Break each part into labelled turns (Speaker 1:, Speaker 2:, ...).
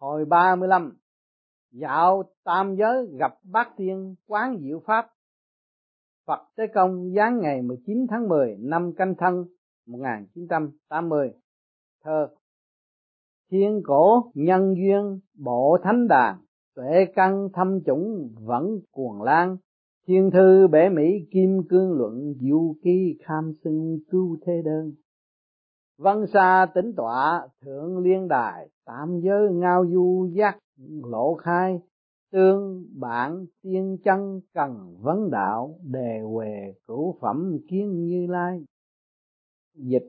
Speaker 1: Hồi 35 Dạo tam giới gặp bát tiên quán diệu pháp. Phật Tế Công giáng ngày 19 tháng 10 năm canh thân 1980 Thơ Thiên cổ nhân duyên bộ thánh đàn Tuệ căn thâm chủng vẫn cuồng lan Thiên thư bể Mỹ kim cương luận du ký kham sinh cứu thế đơn. Văn xa tính tọa, thượng liên đài, Tạm giới ngao du giác, lộ khai, Tương bản tiên chân cần vấn đạo, Đề huề cửu phẩm kiến như lai. Dịch,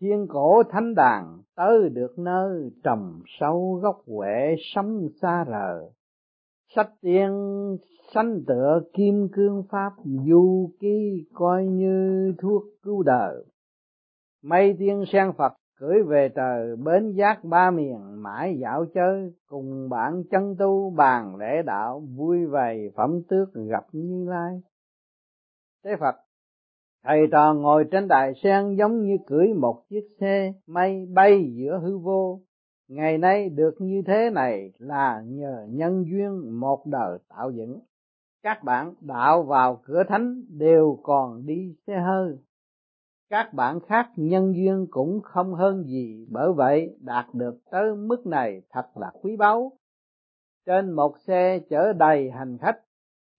Speaker 1: Thiên cổ thánh đàn tới được nơi trầm sâu gốc huệ sống xa rờ. Sách tiên, sanh tựa kim cương pháp, du ký coi như thuốc cứu đời mây tiên sen phật cưỡi về trời, bến giác ba miền, mãi dạo chơi, cùng bạn chân tu bàn lễ đạo, vui vầy, phẩm tước gặp như lai. Thế phật, thầy trò ngồi trên đài sen giống như cưỡi một chiếc xe mây bay giữa hư vô. Ngày nay được như thế này là nhờ nhân duyên một đời tạo dựng. Các bạn đạo vào cửa thánh đều còn đi xe hơi các bạn khác nhân duyên cũng không hơn gì, bởi vậy đạt được tới mức này thật là quý báu. Trên một xe chở đầy hành khách,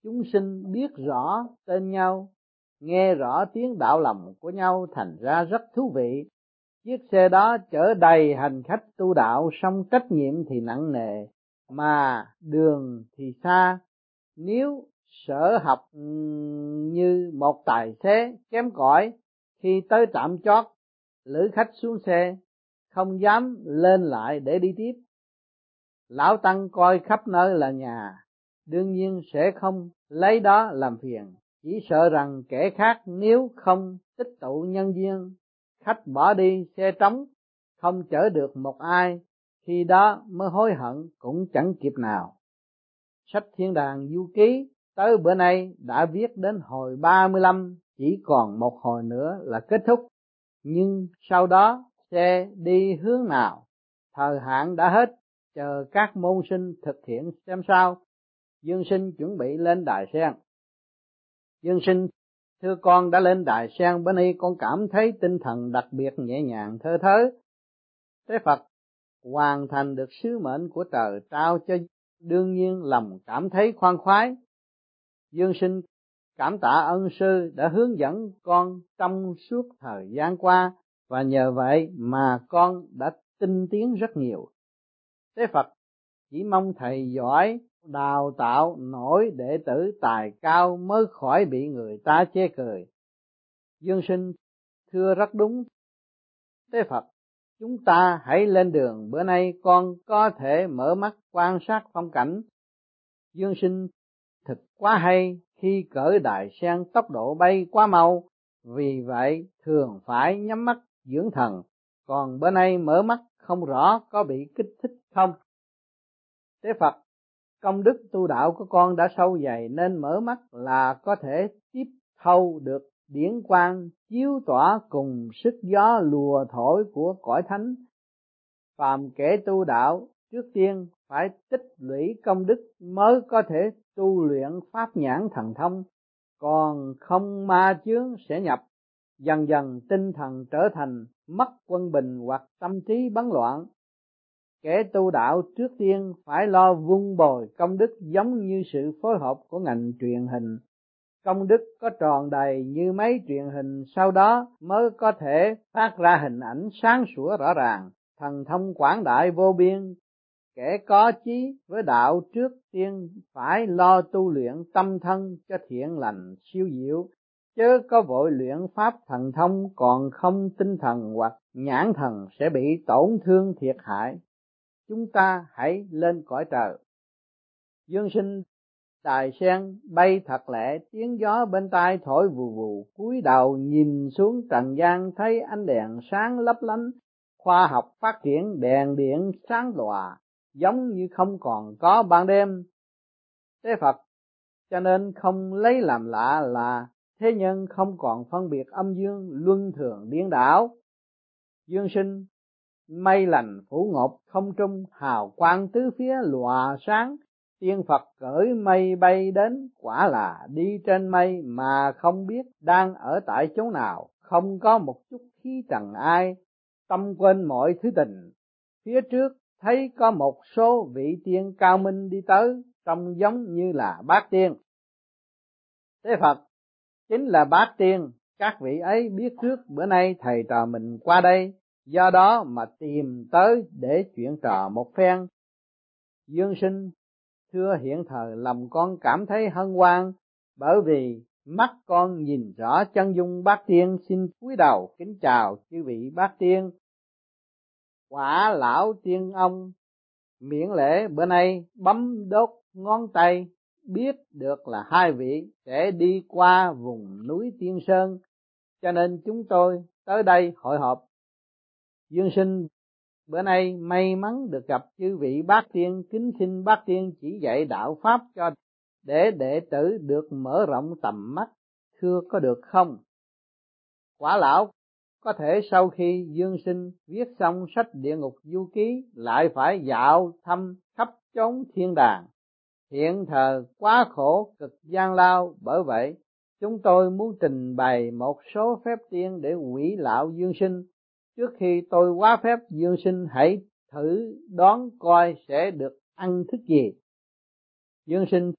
Speaker 1: chúng sinh biết rõ tên nhau, nghe rõ tiếng đạo lòng của nhau thành ra rất thú vị. Chiếc xe đó chở đầy hành khách tu đạo, song trách nhiệm thì nặng nề, mà đường thì xa. Nếu sở học ừ, như một tài xế kém cỏi khi tới trạm chót, lữ khách xuống xe, không dám lên lại để đi tiếp. Lão tăng coi khắp nơi là nhà, đương nhiên sẽ không lấy đó làm phiền. Chỉ sợ rằng kẻ khác nếu không tích tụ nhân duyên khách bỏ đi xe trống, không chở được một ai, khi đó mới hối hận cũng chẳng kịp nào. Sách thiên đàng du ký tới bữa nay đã viết đến hồi 35 chỉ còn một hồi nữa là kết thúc. Nhưng sau đó xe đi hướng nào? Thời hạn đã hết. Chờ các môn sinh thực hiện xem sao. Dương sinh chuẩn bị lên đài sen. Dương sinh, thưa con đã lên đài sen bên y, con cảm thấy tinh thần đặc biệt nhẹ nhàng, thơ thớ. Thế phật hoàn thành được sứ mệnh của trời trao cho đương nhiên lòng cảm thấy khoan khoái. Dương sinh cảm tạ ân sư đã hướng dẫn con trong suốt thời gian qua, và nhờ vậy mà con đã tinh tiến rất nhiều. Thế phật chỉ mong thầy giỏi, đào tạo, nổi đệ tử tài cao mới khỏi bị người ta chê cười. Dương sinh, thưa rất đúng. Thế phật, chúng ta hãy lên đường, bữa nay con có thể mở mắt quan sát phong cảnh. Dương sinh, thực quá hay khi cởi đại sen tốc độ bay quá mau, vì vậy thường phải nhắm mắt dưỡng thần. Còn bữa nay mở mắt không rõ có bị kích thích không? Thế phật, công đức tu đạo của con đã sâu dày nên mở mắt là có thể tiếp thâu được điển quang, chiếu tỏa cùng sức gió lùa thổi của cõi thánh. Phàm kẻ tu đạo, trước tiên phải tích lũy công đức mới có thể tu luyện pháp nhãn thần thông. Còn không ma chướng sẽ nhập, dần dần tinh thần trở thành mất quân bình hoặc tâm trí bấn loạn. Kẻ tu đạo trước tiên phải lo vun bồi công đức giống như sự phối hợp của ngành truyền hình. Công đức có tròn đầy như mấy truyền hình, sau đó mới có thể phát ra hình ảnh sáng sủa rõ ràng. Thần thông quảng đại vô biên kẻ có chí với đạo trước tiên phải lo tu luyện tâm thân cho thiện lành, siêu diệu. Chớ có vội luyện pháp thần thông, còn không tinh thần hoặc nhãn thần sẽ bị tổn thương thiệt hại. Chúng ta hãy lên cõi trời. Dương sinh đài sen bay thật lẹ, tiếng gió bên tai thổi vù vù, cúi đầu nhìn xuống trần gian, thấy ánh đèn sáng lấp lánh, khoa học phát triển, đèn điện sáng lòa giống như không còn có ban đêm. Thế phật, cho nên không lấy làm lạ là thế nhân không còn phân biệt âm dương luân thường điên đảo. Dương sinh, mây lành phủ ngột không trung hào quang tứ phía lòa sáng. Tiên phật cởi mây bay đến, quả là đi trên mây mà không biết đang ở tại chỗ nào, không có một chút khí trần ai. Tâm quên mọi thứ tình, phía trước thấy có một số vị tiên cao minh đi tới, trông giống như là bát tiên. Thế phật, chính là bát tiên, các vị ấy biết trước bữa nay thầy trò mình qua đây, do đó mà tìm tới để chuyện trò một phen. Dương sinh, thưa hiện thờ, lòng con cảm thấy hân hoan, bởi vì mắt con nhìn rõ chân dung bát tiên, xin cúi đầu kính chào chư vị bát tiên quả lão tiên ông, miễn lễ bữa nay bấm đốt ngón tay, biết được là hai vị sẽ đi qua vùng núi tiên sơn. Cho nên chúng tôi tới đây hội họp. Dương sinh, bữa nay may mắn được gặp chư vị bác tiên, kính xin bác tiên chỉ dạy đạo pháp cho để đệ tử được mở rộng tầm mắt. Thưa có được không? Quả lão có thể sau khi dương sinh viết xong sách địa ngục du ký lại phải dạo thăm khắp chốn thiên đàng. Hiện thờ quá khổ cực gian lao bởi vậy, chúng tôi muốn trình bày một số phép tiên để quỷ lão dương sinh. Trước khi tôi quá phép, dương sinh hãy thử đoán coi sẽ được ăn thức gì. Dương sinh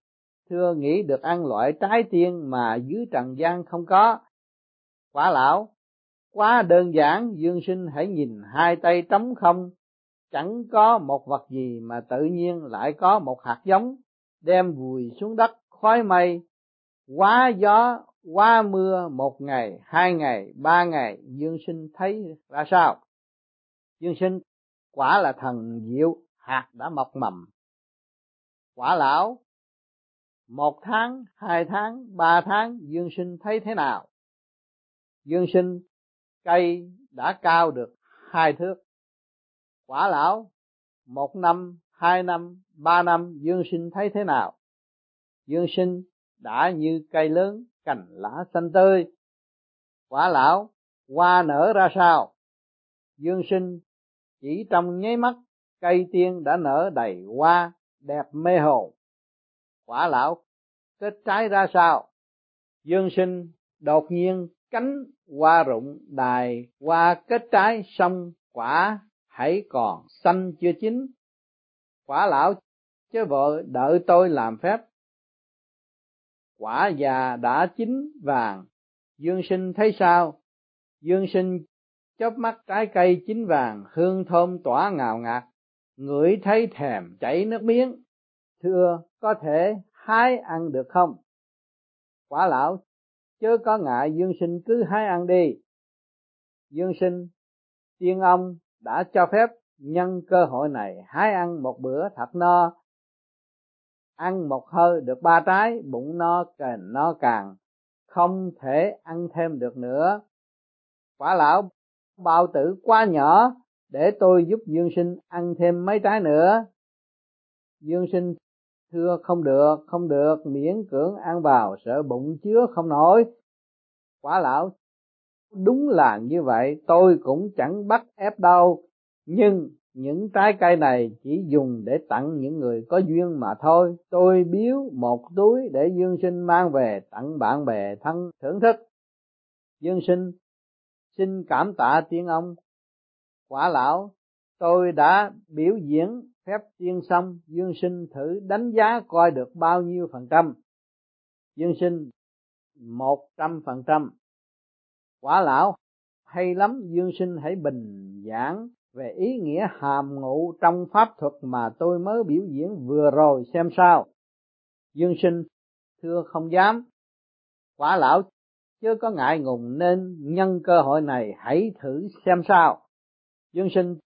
Speaker 1: thưa nghĩ được ăn loại trái tiên mà dưới trần gian không có. Quả lão quá đơn giản, dương sinh hãy nhìn hai tay trống không. Chẳng có một vật gì mà tự nhiên lại có một hạt giống, đem vùi xuống đất khói mây. Quá gió, quá mưa, một ngày, hai ngày, ba ngày, dương sinh thấy ra sao? Dương sinh, quả là thần diệu, hạt đã mọc mầm. Quả lão, một tháng, hai tháng, ba tháng, dương sinh thấy thế nào? Dương sinh cây đã cao được hai thước. Quả lão, một năm, hai năm, ba năm, dương sinh thấy thế nào? Dương sinh đã như cây lớn cành lá xanh tươi. Quả lão, hoa nở ra sao? Dương sinh chỉ trong nháy mắt, cây tiên đã nở đầy hoa, đẹp mê hồn. Quả lão, kết trái ra sao? Dương sinh đột nhiên cánh hoa rụng đài, hoa kết trái xong quả hãy còn xanh chưa chín. Quả lão chứ vợ đợi tôi làm phép. Quả già đã chín vàng, dương sinh thấy sao? Dương sinh chớp mắt trái cây chín vàng, hương thơm tỏa ngào ngạt. Ngửi thấy thèm chảy nước miếng. Thưa, có thể hái ăn được không? Quả lão chớ có ngại dương sinh cứ hái ăn đi. Dương sinh, tiên ông đã cho phép nhân cơ hội này hái ăn một bữa thật no. Ăn một hơi được ba trái, bụng no càng no càng. Không thể ăn thêm được nữa. Quả lão bao tử quá nhỏ, để tôi giúp dương sinh ăn thêm mấy trái nữa. Dương sinh thưa, không được không được. Miễn cưỡng ăn vào, sợ bụng chứa không nổi. Quả lão đúng là như vậy. Tôi cũng chẳng bắt ép đâu. Nhưng những trái cây này chỉ dùng để tặng những người có duyên mà thôi. Tôi biếu một túi để dương sinh mang về tặng bạn bè thân thưởng thức. Dương sinh, xin cảm tạ tiên ông. Quả lão, tôi đã biểu diễn phép tiên xong dương sinh thử đánh giá coi được bao nhiêu phần trăm. Dương sinh một trăm phần trăm. Quả lão, hay lắm, dương sinh hãy bình giảng về ý nghĩa hàm ngụ trong pháp thuật mà tôi mới biểu diễn vừa rồi xem sao. Dương sinh, thưa không dám. Quả lão chứ có ngại ngùng nên nhân cơ hội này hãy thử xem sao. Dương sinh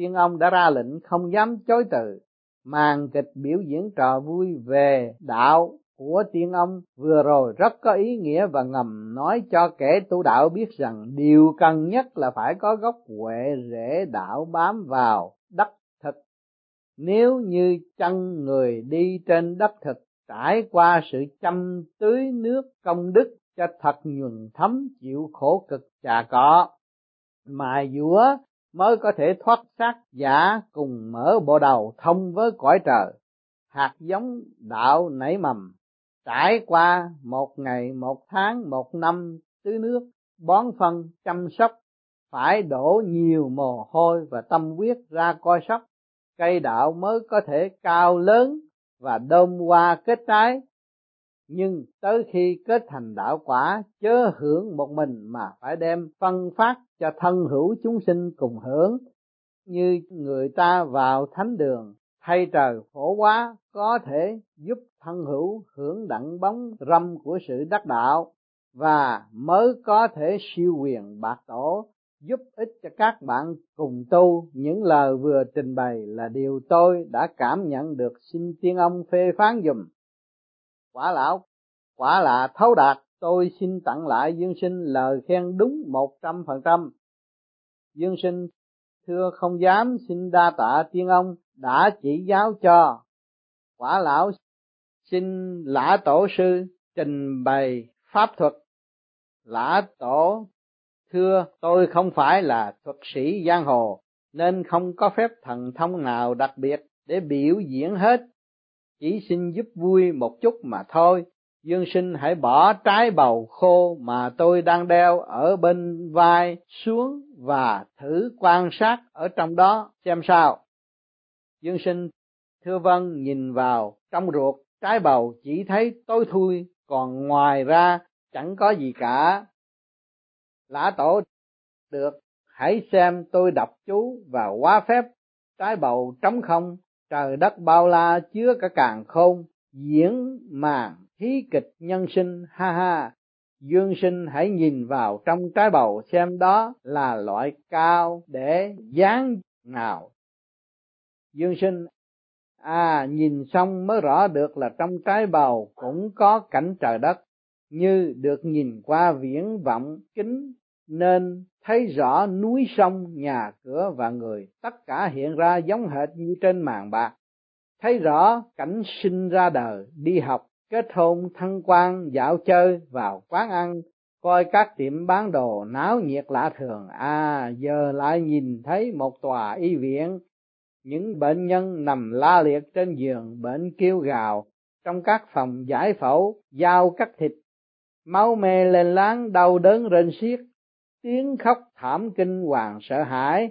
Speaker 1: tiên ông đã ra lệnh không dám chối từ. Màn kịch biểu diễn trò vui về đạo của tiên ông vừa rồi rất có ý nghĩa và ngầm nói cho kẻ tu đạo biết rằng điều cần nhất là phải có gốc huệ rễ đạo bám vào đất thực. Nếu như chân người đi trên đất thực, trải qua sự chăm tưới nước công đức cho thật nhuần thấm, chịu khổ cực trà cọ mài dũa mới có thể thoát xác giả cùng mở bộ đầu thông với cõi trời. Hạt giống đạo nảy mầm, trải qua một ngày, một tháng, một năm tưới nước, bón phân, chăm sóc, phải đổ nhiều mồ hôi và tâm huyết ra coi sóc. Cây đạo mới có thể cao lớn và đơm hoa kết trái nhưng tới khi kết thành đạo quả, chớ hưởng một mình mà phải đem phân phát cho thân hữu chúng sinh cùng hưởng. Như người ta vào thánh đường, thay trời phổ quá có thể giúp thân hữu hưởng đặng bóng râm của sự đắc đạo và mới có thể siêu quyền bạc tổ, giúp ích cho các bạn cùng tu. Những lời vừa trình bày là điều tôi đã cảm nhận được. Xin tiên ông phê phán dùm quả lão, quả là thấu đạt, tôi xin tặng lại dương sinh lời khen đúng một trăm phần trăm. Dương sinh, thưa không dám xin đa tạ tiên ông đã chỉ giáo cho. Quả lão, xin lã tổ sư trình bày pháp thuật. Lã tổ, thưa tôi không phải là thuật sĩ giang hồ, nên không có phép thần thông nào đặc biệt để biểu diễn hết chỉ xin giúp vui một chút mà thôi. Dương sinh hãy bỏ trái bầu khô mà tôi đang đeo ở bên vai xuống và thử quan sát ở trong đó xem sao. Dương sinh, thưa vân nhìn vào trong ruột, trái bầu chỉ thấy tối thui, còn ngoài ra chẳng có gì cả. Lã tổ, được, hãy xem tôi đọc chú và hóa phép, trái bầu trống không trời đất bao la chứa cả càng khôn diễn màn hí kịch nhân sinh, ha ha. Dương sinh hãy nhìn vào trong trái bầu xem đó là loại cao để dáng nào. Dương sinh à nhìn xong mới rõ được là trong trái bầu cũng có cảnh trời đất. Như được nhìn qua viễn vọng kính nên thấy rõ núi sông, nhà cửa và người, tất cả hiện ra giống hệt như trên màn bạc. Thấy rõ cảnh sinh ra đời, đi học, kết hôn thân quan, dạo chơi, vào quán ăn, coi các tiệm bán đồ, náo nhiệt lạ thường. À giờ lại nhìn thấy một tòa y viện. Những bệnh nhân nằm la liệt trên giường, bệnh kêu gào. Trong các phòng giải phẫu dao cắt thịt. Máu me lên láng, đau đớn rên xiết tiếng khóc thảm kinh hoàng sợ hãi.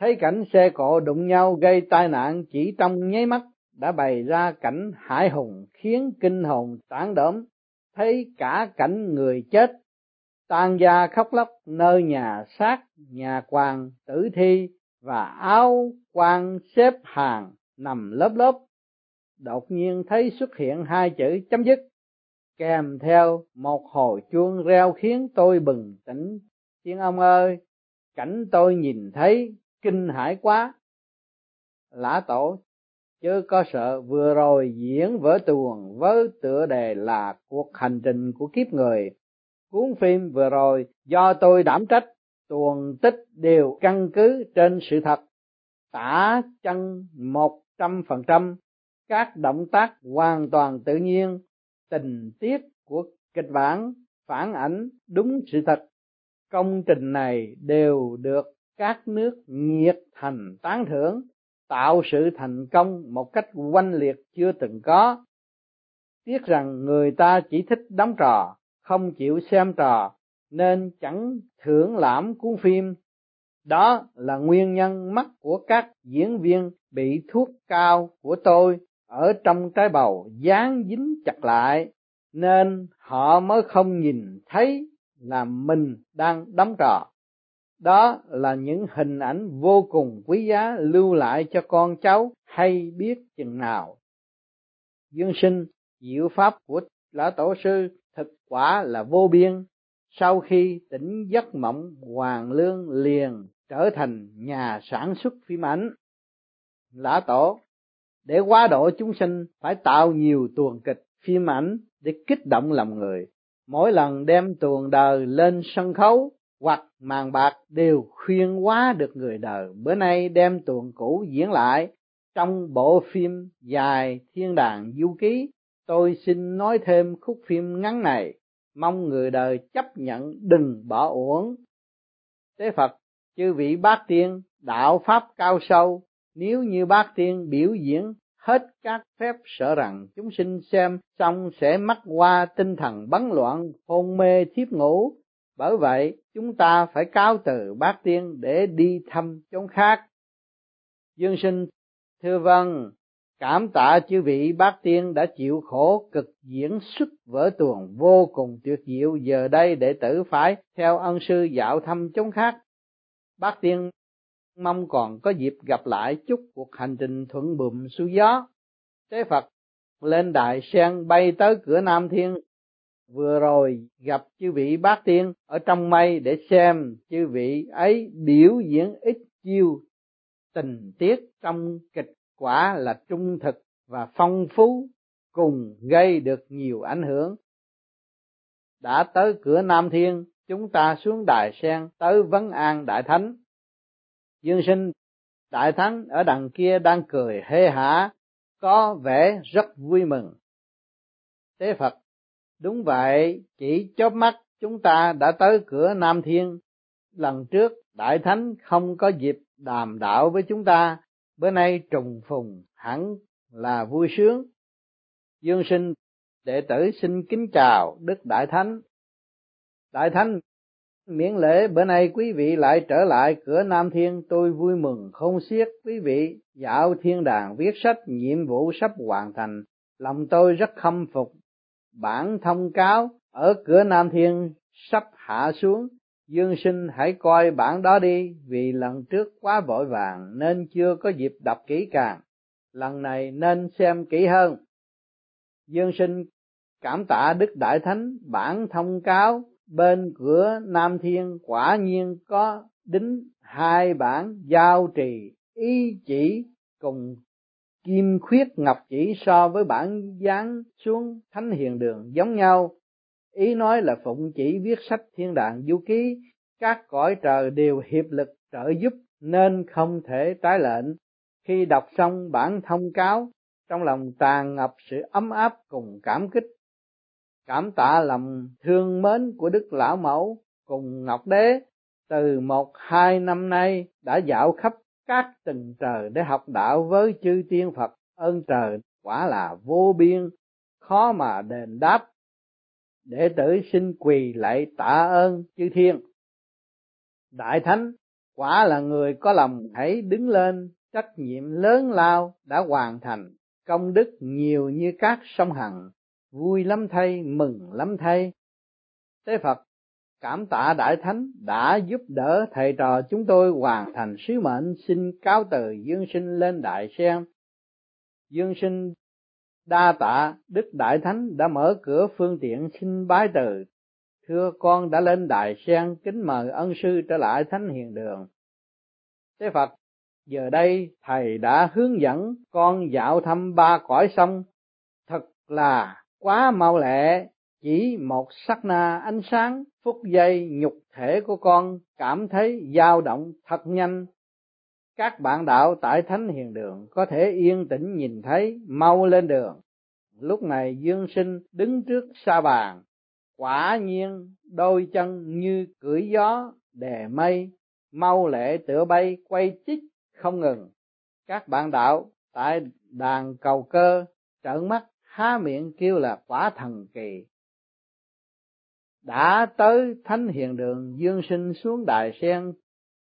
Speaker 1: Thấy cảnh xe cộ đụng nhau gây tai nạn chỉ trong nháy mắt, đã bày ra cảnh hải hùng khiến kinh hồn tán đốm thấy cả cảnh người chết tan gia khóc lóc, nơi nhà xác, nhà quan tử thi và áo quan xếp hàng nằm lớp lớp. Đột nhiên thấy xuất hiện hai chữ chấm dứt kèm theo một hồi chuông reo khiến tôi bừng tỉnh. Thiên ông ơi, cảnh tôi nhìn thấy kinh hãi quá. Lã tổ chứ có sợ, vừa rồi diễn vở tuồng với tựa đề là cuộc hành trình của kiếp người. Cuốn phim vừa rồi do tôi đảm trách, tuồng tích đều căn cứ trên sự thật. Tả chân một trăm phần trăm, các động tác hoàn toàn tự nhiên tình tiết của kịch bản phản ảnh đúng sự thật. Công trình này đều được các nước nhiệt thành tán thưởng, tạo sự thành công một cách oanh liệt chưa từng có. Tiếc rằng người ta chỉ thích đóng trò, không chịu xem trò, nên chẳng thưởng lãm cuốn phim. Đó là nguyên nhân mắt của các diễn viên bị thuốc cao của tôi ở trong trái bầu dán dính chặt lại, nên họ mới không nhìn thấy là mình đang đóng trò. Đó là những hình ảnh vô cùng quý giá lưu lại cho con cháu hay biết chừng nào. Dương sinh, diệu pháp của lão tổ sư thực quả là vô biên. Sau khi tỉnh giấc mộng, hoàng lương liền trở thành nhà sản xuất phim ảnh. Lã tổ để quá độ chúng sinh, phải tạo nhiều tuồng kịch, phim ảnh để kích động lòng người. Mỗi lần đem tuồng đời lên sân khấu hoặc màn bạc đều khuyên hóa được người đời. Bữa nay đem tuồng cũ diễn lại trong bộ phim dài thiên đàng du ký. Tôi xin nói thêm khúc phim ngắn này. Mong người đời chấp nhận, đừng bỏ uổng. Tế phật, chư vị bát tiên, đạo pháp cao sâu nếu như bác tiên biểu diễn hết các phép sợ rằng, chúng sinh xem xong sẽ mắc qua tinh thần bấn loạn, hôn mê, thiếp ngủ. Bởi vậy, chúng ta phải cáo từ bát tiên để đi thăm chốn khác. Dương sinh, thưa vâng cảm tạ chư vị bát tiên đã chịu khổ cực diễn xuất vở tuồng vô cùng tuyệt diệu giờ đây đệ tử phải theo ân sư dạo thăm chốn khác. Bác tiên mong còn có dịp gặp lại chúc cuộc hành trình thuận buồm xuôi gió. Tế phật, lên đại sen bay tới cửa nam thiên. Vừa rồi gặp chư vị bát tiên ở trong mây để xem chư vị ấy biểu diễn ít chiêu. Tình tiết trong kịch quả là trung thực và phong phú, cùng gây được nhiều ảnh hưởng. Đã tới cửa nam thiên, chúng ta xuống đài sen tới vấn an đại thánh dương sinh đại thánh ở đằng kia đang cười hê hả, có vẻ rất vui mừng. Tế phật, đúng vậy, chỉ chớp mắt chúng ta đã tới cửa nam thiên. Lần trước, đại thánh không có dịp đàm đạo với chúng ta, bữa nay trùng phùng hẳn là vui sướng. Dương sinh, đệ tử xin kính chào đức đại thánh. Đại thánh miễn lễ bữa nay quý vị lại trở lại cửa nam thiên. Tôi vui mừng không xiết quý vị. Dạo thiên đàng viết sách nhiệm vụ sắp hoàn thành. Lòng tôi rất khâm phục. Bản thông cáo ở cửa nam thiên sắp hạ xuống. Dương sinh hãy coi bản đó đi, vì lần trước quá vội vàng nên chưa có dịp đọc kỹ càng. Lần này nên xem kỹ hơn. Dương sinh cảm tạ Đức Đại Thánh bản thông cáo bên cửa Nam Thiên quả nhiên có đính hai bản giao trì ý chỉ cùng kim khuyết ngọc chỉ so với bản dán xuống thánh hiền đường giống nhau. Ý nói là phụng chỉ viết sách thiên đàng du ký, các cõi trời đều hiệp lực trợ giúp nên không thể trái lệnh. Khi đọc xong bản thông cáo, trong lòng tràn ngập sự ấm áp cùng cảm kích cảm tạ lòng thương mến của đức lão mẫu cùng ngọc đế từ một hai năm nay đã dạo khắp các tầng trời để học đạo với chư tiên phật. Ơn trời quả là vô biên, khó mà đền đáp. Đệ tử xin quỳ lại tạ ơn chư thiên. Đại thánh, quả là người có lòng hãy đứng lên, trách nhiệm lớn lao đã hoàn thành công đức nhiều như các sông hằng vui lắm thay, mừng lắm thay. Tế phật, cảm tạ đại thánh đã giúp đỡ thầy trò chúng tôi hoàn thành sứ mệnh xin cáo từ dương sinh lên đại sen. Dương sinh đa tạ đức đại thánh đã mở cửa phương tiện xin bái từ. Thưa con đã lên đại sen, kính mời ân sư trở lại thánh hiền đường. Thế phật, giờ đây thầy đã hướng dẫn con dạo thăm ba cõi sông. Thật là quá mau lẹ, chỉ một sắc na ánh sáng, phút giây nhục thể của con cảm thấy dao động thật nhanh. Các bạn đạo tại thánh hiền đường có thể yên tĩnh nhìn thấy mau lên đường. Lúc này dương sinh đứng trước sa bàn, quả nhiên đôi chân như cưỡi gió, đè mây, mau lẹ tựa bay quay chích không ngừng. Các bạn đạo tại đàn cầu cơ, trợn mắt há miệng kêu là quả thần kỳ. Đã tới thánh hiền đường, dương sinh xuống đài sen,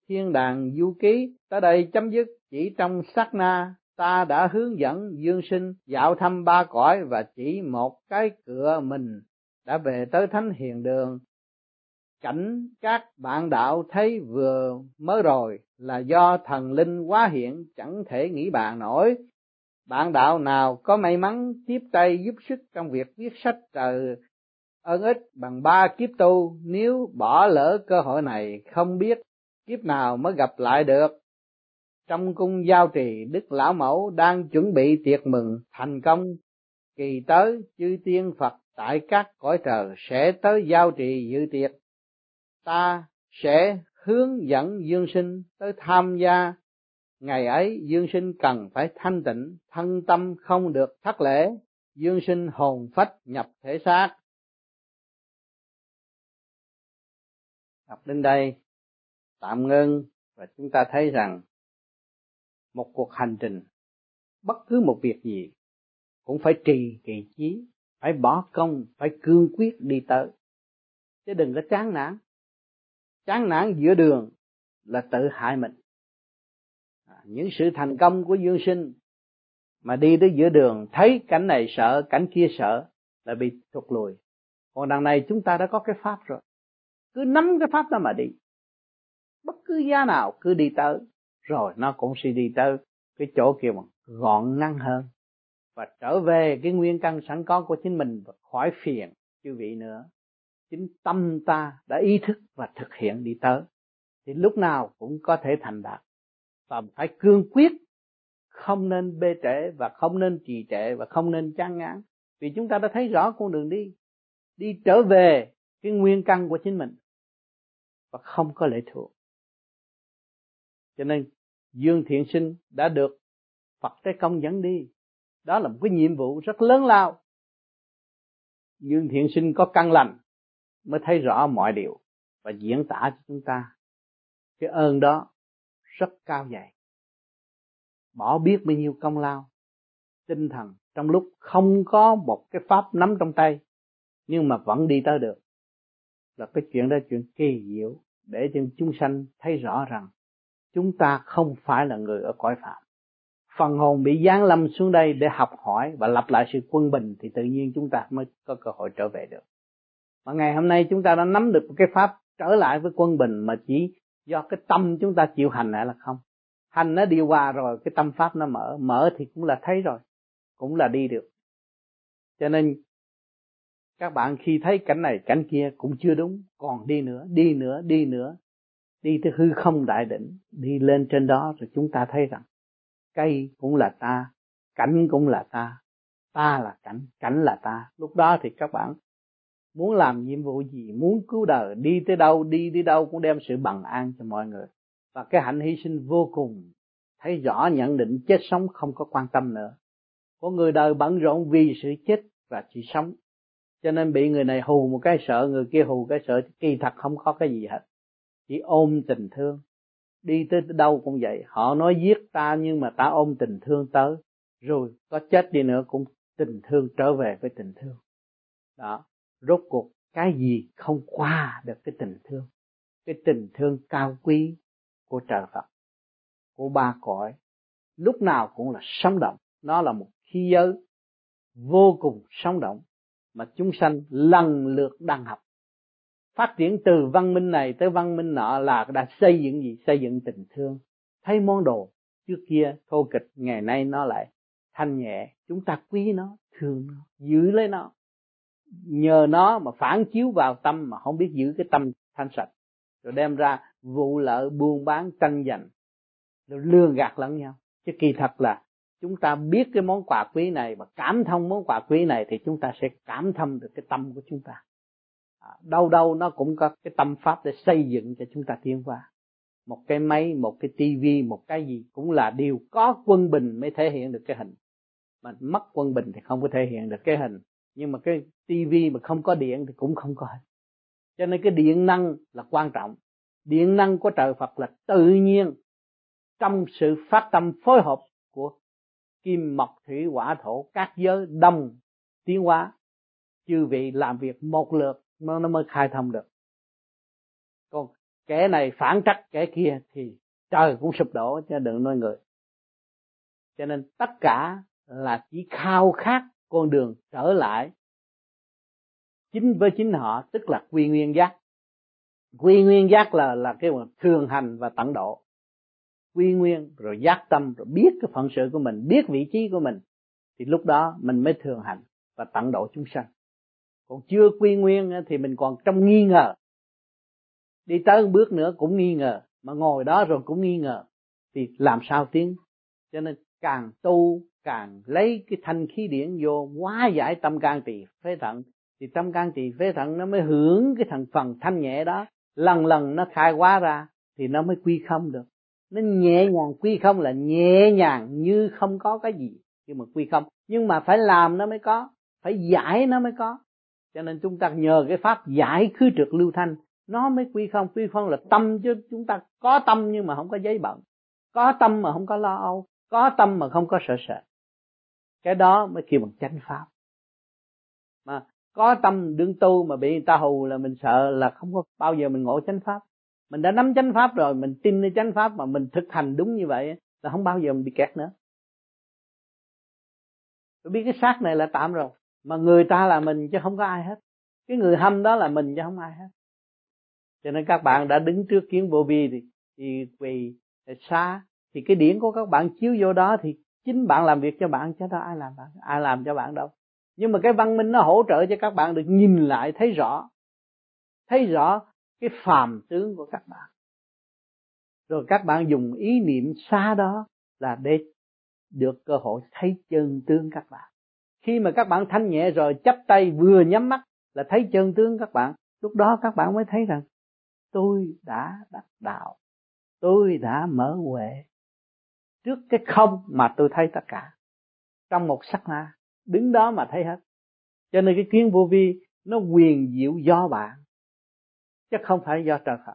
Speaker 1: thiên đàng du ký, tới đây chấm dứt, chỉ trong sát na, ta đã hướng dẫn dương sinh dạo thăm ba cõi và chỉ một cái cửa mình, đã về tới thánh hiền đường. Cảnh các bạn đạo thấy vừa mới rồi là do thần linh quá hiện, chẳng thể nghĩ bàn nổi bạn đạo nào có may mắn tiếp tay giúp sức trong việc viết sách trời ơn ích bằng ba kiếp tu, nếu bỏ lỡ cơ hội này, không biết kiếp nào mới gặp lại được. Trong cung giao trì, đức lão mẫu đang chuẩn bị tiệc mừng thành công. Kỳ tới chư tiên phật tại các cõi trời sẽ tới giao trì dự tiệc. Ta sẽ hướng dẫn dương sinh tới tham gia ngày ấy dương sinh cần phải thanh tịnh thân tâm không được thất lễ. Dương sinh hồn phách nhập thể xác. Đọc đến đây tạm ngưng và chúng ta thấy rằng một cuộc hành trình bất cứ một việc gì cũng phải trì kỳ trí, phải bỏ công phải cương quyết đi tới. Chứ đừng có chán nản. Chán nản giữa đường là tự hại mình những sự thành công của dương sinh mà đi tới giữa đường, thấy cảnh này sợ, cảnh kia sợ là bị thụt lùi. Còn đằng này chúng ta đã có cái pháp rồi. Cứ nắm cái pháp đó mà đi. Bất cứ giá nào cứ đi tới. Rồi nó cũng sẽ đi tới cái chỗ kia mà gọn ngăn hơn. Và trở về cái nguyên căn sẵn có của chính mình và khỏi phiền chư vị nữa. Chính tâm ta đã ý thức và thực hiện đi tới. Thì lúc nào cũng có thể thành đạt và phải cương quyết, không nên bê trễ và không nên trì trệ và không nên chán ngán. Vì chúng ta đã thấy rõ con đường đi đi trở về cái nguyên căn của chính mình và không có lệ thuộc. Cho nên, dương thiện sinh đã được phật Thế công dẫn đi. Đó là một cái nhiệm vụ rất lớn lao. Dương thiện sinh có căn lành mới thấy rõ mọi điều và diễn tả cho chúng ta. Cái ơn đó rất cao dày bỏ biết bao nhiêu công lao, tinh thần trong lúc không có một cái pháp nắm trong tay, nhưng mà vẫn đi tới được. Là cái chuyện đó chuyện kỳ diệu, để cho chúng sanh thấy rõ rằng chúng ta không phải là người ở cõi phạm. Phần hồn bị giáng lâm xuống đây để học hỏi và lập lại sự quân bình thì tự nhiên chúng ta mới có cơ hội trở về được. Mà ngày hôm nay chúng ta đã nắm được cái pháp trở lại với quân bình mà chỉ do cái tâm chúng ta chịu hành lại là không. Hành nó đi qua rồi, cái tâm pháp nó mở. Mở thì cũng là thấy rồi, cũng là đi được. Cho nên, các bạn khi thấy cảnh này, cảnh kia cũng chưa đúng. Còn đi nữa đi nữa đi nữa. Đi tới hư không đại đỉnh đi lên trên đó rồi chúng ta thấy rằng, cây cũng là ta, cảnh cũng là ta ta là cảnh cảnh là ta. Lúc đó thì các bạn muốn làm nhiệm vụ gì, muốn cứu đời, đi tới đâu, đi tới đâu cũng đem sự bằng an cho mọi người. Và cái hạnh hy sinh vô cùng. Thấy rõ, nhận định chết sống không có quan tâm nữa. Có người đời bận rộn vì sự chết và chỉ sống. Cho nên bị người này hù một cái sợ, người kia hù cái sợ kỳ thật không có cái gì hết. Chỉ ôm tình thương. Đi tới đâu cũng vậy. Họ nói giết ta nhưng mà ta ôm tình thương tới. Rồi có chết đi nữa cũng tình thương trở về với tình thương. Đó rốt cuộc, cái gì không qua được cái tình thương? Cái tình thương cao quý của trời Phật, của ba cõi, lúc nào cũng là sống động. Nó là một khí giới vô cùng sống động mà chúng sanh lần lượt đang học. Phát triển từ văn minh này tới văn minh nọ là đã xây dựng gì? Xây dựng tình thương. Thấy món đồ trước kia thô kịch, ngày nay nó lại thanh nhẹ. Chúng ta quý nó, thương nó, giữ lấy nó nhờ nó mà phản chiếu vào tâm mà không biết giữ cái tâm thanh sạch. Rồi đem ra vụ lợi buôn bán tranh giành. Rồi lừa gạt lẫn nhau. Chứ kỳ thật là chúng ta biết cái món quà quý này và cảm thông món quà quý này thì chúng ta sẽ cảm thông được cái tâm của chúng ta. À, đâu đâu nó cũng có cái tâm pháp để xây dựng cho chúng ta tiến qua một cái máy, một cái tivi một cái gì cũng là điều có quân bình mới thể hiện được cái hình. Mà mất quân bình thì không có thể hiện được cái hình nhưng mà cái tivi mà không có điện thì cũng không có hết. Cho nên cái điện năng là quan trọng. Điện năng của trời Phật là tự nhiên trong sự phát tâm phối hợp của kim, mộc, thủy, hỏa, thổ, các giới đồng tiến hóa. Chư vị làm việc một lượt nó nó mới khai thông được. Còn kẻ này phản trách kẻ kia thì trời cũng sụp đổ cho đừng nói người. Cho nên tất cả là chỉ khao khát con đường trở lại. Chính với chính họ, tức là quy nguyên giác. Quy nguyên giác là là cái thường hành và tận độ. Quy nguyên, rồi giác tâm, rồi biết cái phận sự của mình, biết vị trí của mình, thì lúc đó mình mới thường hành và tận độ chúng sanh. Còn chưa quy nguyên thì mình còn trong nghi ngờ. Đi tới một bước nữa cũng nghi ngờ, mà ngồi đó rồi cũng nghi ngờ, thì làm sao tiến? Cho nên càng tu càng lấy cái thanh khí điển vô, hóa giải tâm can tỳ phế thận. Thì tâm can tỳ phế thận nó mới hưởng cái thành phần thanh nhẹ đó. Lần lần nó khai hóa ra thì nó mới quy không được. Nó nhẹ nhàng quy không là nhẹ nhàng như không có cái gì nhưng mà quy không. Nhưng mà phải làm nó mới có, phải giải nó mới có. Cho nên chúng ta nhờ cái pháp giải khứ trực lưu thanh, nó mới quy không. Quy không là tâm chứ chúng ta có tâm nhưng mà không có giấy bận. Có tâm mà không có lo âu, có tâm mà không có sợ sợ cái đó mới kêu bằng chánh pháp. Mà có tâm đương tu mà bị người ta hù là mình sợ là không có bao giờ mình ngộ chánh pháp. Mình đã nắm chánh pháp rồi, mình tin nơi chánh pháp mà mình thực hành đúng như vậy là không bao giờ mình bị kẹt nữa. Tôi biết cái xác này là tạm rồi, mà người ta là mình chứ không có ai hết. Cái người hâm đó là mình chứ không ai hết. Cho nên các bạn đã đứng trước kiến vô vi thì thì quỳ xa thì cái điển của các bạn chiếu vô đó thì chính bạn làm việc cho bạn, chứ đâu ai làm bạn, ai làm cho bạn đâu. Nhưng mà cái văn minh nó hỗ trợ cho các bạn được nhìn lại, thấy rõ. Thấy rõ cái phàm tướng của các bạn. Rồi các bạn dùng ý niệm xa đó là để được cơ hội thấy chân tướng các bạn. Khi mà các bạn thanh nhẹ rồi, chắp tay vừa nhắm mắt là thấy chân tướng các bạn, lúc đó các bạn mới thấy rằng, tôi đã đắc đạo. Tôi đã mở huệ trước cái không mà tôi thấy tất cả. Trong một sắc na đứng đó mà thấy hết. Cho nên cái kiến vô vi nó quyền diệu do bạn chứ không phải do trời Phật.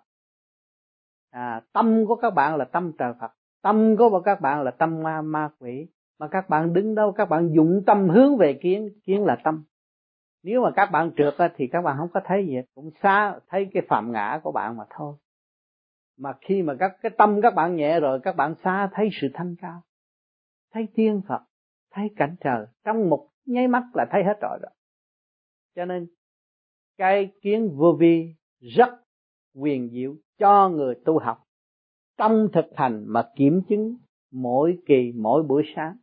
Speaker 1: À, tâm của các bạn là tâm trời Phật tâm của các bạn là tâm ma ma quỷ. Mà các bạn đứng đâu các bạn dụng tâm hướng về kiến kiến là tâm. Nếu mà các bạn trượt thì các bạn không có thấy gì cũng xa thấy cái phạm ngã của bạn mà thôi mà khi mà các cái tâm các bạn nhẹ rồi, các bạn xa thấy sự thanh cao, thấy tiên phật, thấy cảnh trời, trong một nháy mắt là thấy hết rồi đó. Cho nên, cái kiến vô vi rất quyền diệu cho người tu học. Trong thực hành mà kiểm chứng mỗi kỳ, mỗi buổi sáng.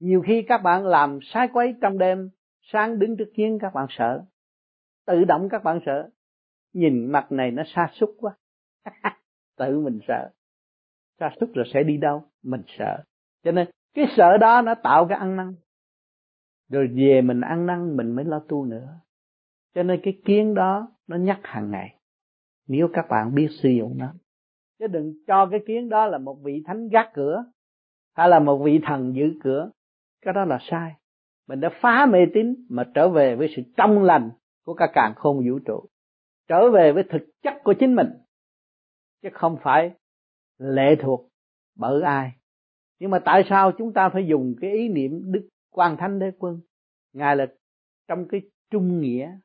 Speaker 1: Nhiều khi các bạn làm sai quấy trong đêm, sáng đứng trước kiến các bạn sợ, tự động các bạn sợ. Nhìn mặt này nó xa xúc quá. tự mình sợ. Ra xúc rồi sẽ đi đâu? Mình sợ. Cho nên, cái sợ đó nó tạo cái ăn năn. Rồi về mình ăn năn, mình mới lo tu nữa. Cho nên cái kiến đó nó nhắc hàng ngày. Nếu các bạn biết sử dụng nó. Chứ đừng cho cái kiến đó là một vị thánh gác cửa, hay là một vị thần giữ cửa. Cái đó là sai. Mình đã phá mê tín mà trở về với sự trong lành của cả càng khôn vũ trụ. Trở về với thực chất của chính mình chứ không phải lệ thuộc bởi ai. Nhưng mà tại sao chúng ta phải dùng cái ý niệm đức quan thánh đế quân? Ngài là trong cái trung nghĩa.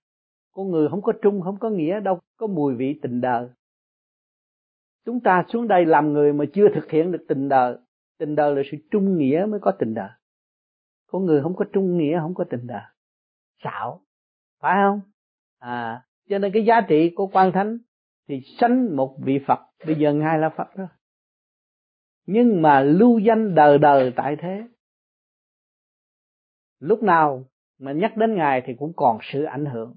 Speaker 1: Con người không có trung, không có nghĩa đâu, có mùi vị tình đời. Chúng ta xuống đây làm người mà chưa thực hiện được tình đời. Tình đời là sự trung nghĩa mới có tình đời. Con người không có trung nghĩa, không có tình đời. Xạo. Phải không? À cho nên cái giá trị của quan thánh thì sanh một vị phật. Bây giờ ngài là phật đó. Nhưng mà lưu danh đời đời tại thế. Lúc nào mà nhắc đến ngài thì cũng còn sự ảnh hưởng.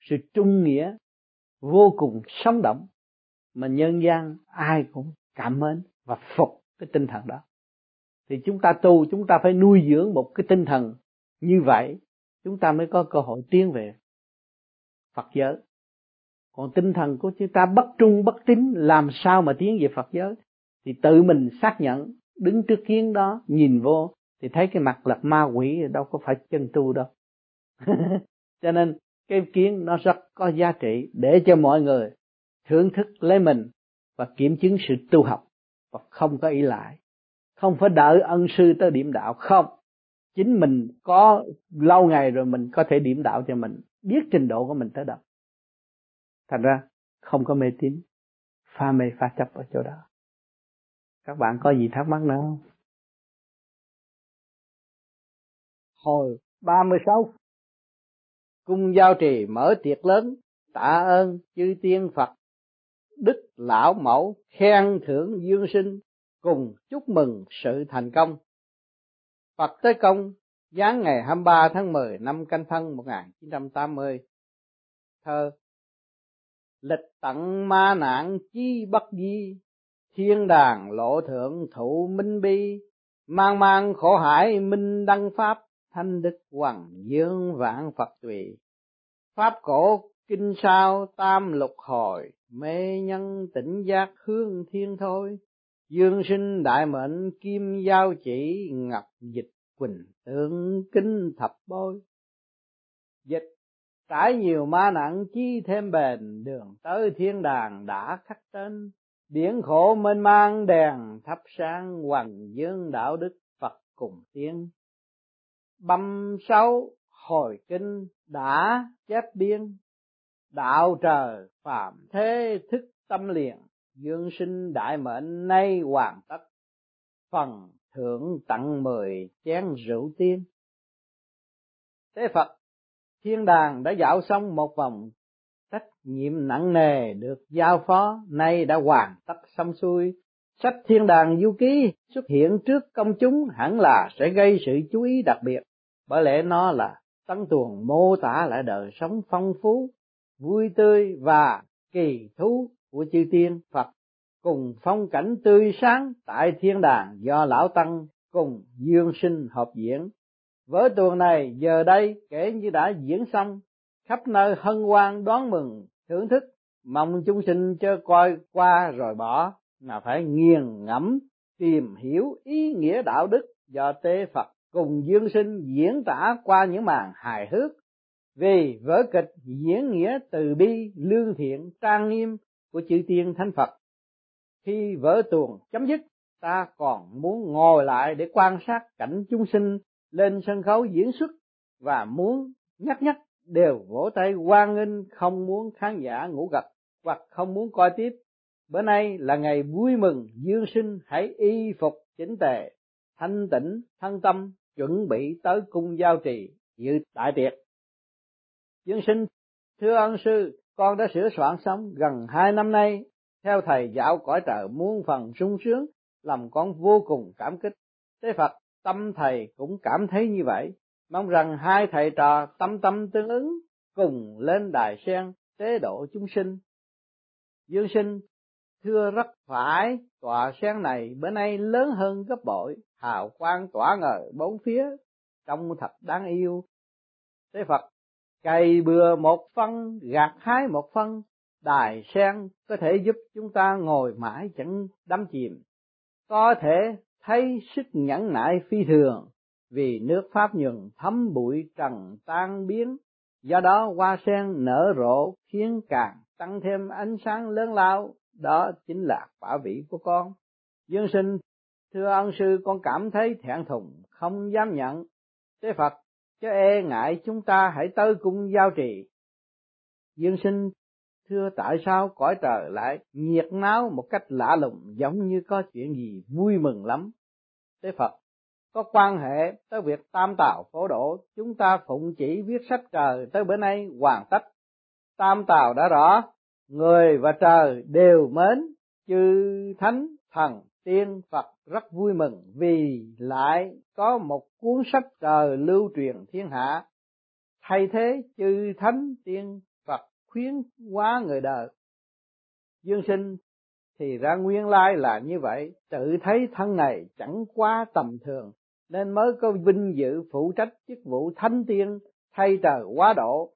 Speaker 1: Sự trung nghĩa vô cùng sống động mà nhân gian ai cũng cảm mến và phục cái tinh thần đó. Thì chúng ta tu, chúng ta phải nuôi dưỡng một cái tinh thần như vậy, chúng ta mới có cơ hội tiến về Phật giới còn tinh thần của chúng ta bất trung, bất tín, làm sao mà tiến về Phật giới? Thì tự mình xác nhận, đứng trước kiến đó, nhìn vô, thì thấy cái mặt là ma quỷ, đâu có phải chân tu đâu. Cho nên, cái kiến nó rất có giá trị để cho mọi người thưởng thức lấy mình và kiểm chứng sự tu học và không có ý lại. Không phải đợi ân sư tới điểm đạo, không. Chính mình có lâu ngày rồi mình có thể điểm đạo cho mình, biết trình độ của mình tới đâu thành ra không có mê tín, pha mê pha chấp ở chỗ đó các bạn có gì thắc mắc nữa không hồi 36 cung giao trì mở tiệc lớn, tạ ơn chư tiên Phật, đức lão mẫu khen thưởng dương sinh, cùng chúc mừng sự thành công. Phật tới công, giáng ngày 23 tháng 10 năm canh thân 1980. Thơ Lịch tận ma nạn chi bất di, thiên đàng lộ thượng thụ minh bi, mang mang khổ hải minh đăng pháp, thanh đức hoàng dương vạn Phật tùy. Pháp cổ kinh sao tam lục hồi, mê nhân tỉnh giác hương thiên thôi dương sinh đại mệnh kim giao chỉ ngập dịch quỳnh tượng kinh thập bôi dịch trải nhiều ma nặng, chi thêm bền, đường tới thiên đàng đã khắc tên. Biển khổ mênh mang, đèn thắp sáng hoàng dương đạo đức phật cùng tiến băm sáu hồi kinh đã chép biên. Đạo trời phạm thế, thức tâm liền. Dương sinh đại mệnh, nay hoàn tất. Phần thưởng tặng mười chén rượu tiên. Thế phật thiên đàng đã dạo xong một vòng, trách nhiệm nặng nề được giao phó, nay đã hoàn tất xong xuôi. Sách thiên đàng du ký xuất hiện trước công chúng hẳn là sẽ gây sự chú ý đặc biệt. Bởi lẽ nó là tăng tuồng mô tả lại đời sống phong phú, vui tươi và kỳ thú của chư tiên Phật. Cùng phong cảnh tươi sáng tại thiên đàng do lão tăng cùng dương sinh hợp diễn vở tuồng này giờ đây kể như đã diễn xong. Khắp nơi hân hoan đón mừng, thưởng thức, mong chúng sinh chớ coi qua rồi bỏ, mà phải nghiền ngẫm, tìm hiểu ý nghĩa đạo đức do tế Phật cùng dương sinh diễn tả qua những màn hài hước. Vì vở kịch diễn nghĩa từ bi, lương thiện, trang nghiêm của chư tiên thánh Phật. Khi vở tuồng chấm dứt, ta còn muốn ngồi lại để quan sát cảnh chúng sinh lên sân khấu diễn xuất và muốn nhắc nhắc đều vỗ tay hoan nghênh không muốn khán giả ngủ gật hoặc không muốn coi tiếp. Bữa nay là ngày vui mừng, dương sinh, hãy y phục chỉnh tề, thanh tịnh thân tâm, chuẩn bị tới cung giao trì, dự đại tiệc. Dương sinh, thưa ân sư, con đã sửa soạn xong gần hai năm nay. Theo thầy dạo cõi trời muôn phần sung sướng, làm con vô cùng cảm kích. Thế phật tâm thầy cũng cảm thấy như vậy. Mong rằng hai thầy trò tâm tâm tương ứng, cùng lên đài sen tế độ chúng sinh. Dương sinh, thưa rất phải, tòa sen này bữa nay lớn hơn gấp bội. Hào quang tỏa ngời bốn phía, trông thật đáng yêu. Thế phật, cày bừa một phân, gạt hái một phân. Đài sen có thể giúp chúng ta ngồi mãi chẳng đắm chìm. Có thể thấy sức nhẫn nại phi thường, vì nước pháp nhường thấm bụi trần tan biến. Do đó hoa sen nở rộ khiến càng tăng thêm ánh sáng lớn lao. Đó chính là quả vị của con. Dương sinh, thưa ân sư, con cảm thấy thẹn thùng, không dám nhận. Thế phật, cho e ngại chúng ta hãy tới cung giao trì. Dương sinh thưa, tại sao cõi trời lại nhiệt náo một cách lạ lùng giống như có chuyện gì vui mừng lắm? Thế phật, có quan hệ tới việc tam tào phổ độ, chúng ta phụng chỉ viết sách trời tới bữa nay hoàn tất. Tam tào đã rõ, người và trời đều mến chư thánh thần tiên phật rất vui mừng vì lại có một cuốn sách trời lưu truyền thiên hạ. Thay thế chư thánh tiên khuyến hóa người đời. Dương sinh thì ra nguyên lai là như vậy, tự thấy thân này chẳng quá tầm thường, nên mới có vinh dự phụ trách chức vụ thánh tiên, thay trời quá độ.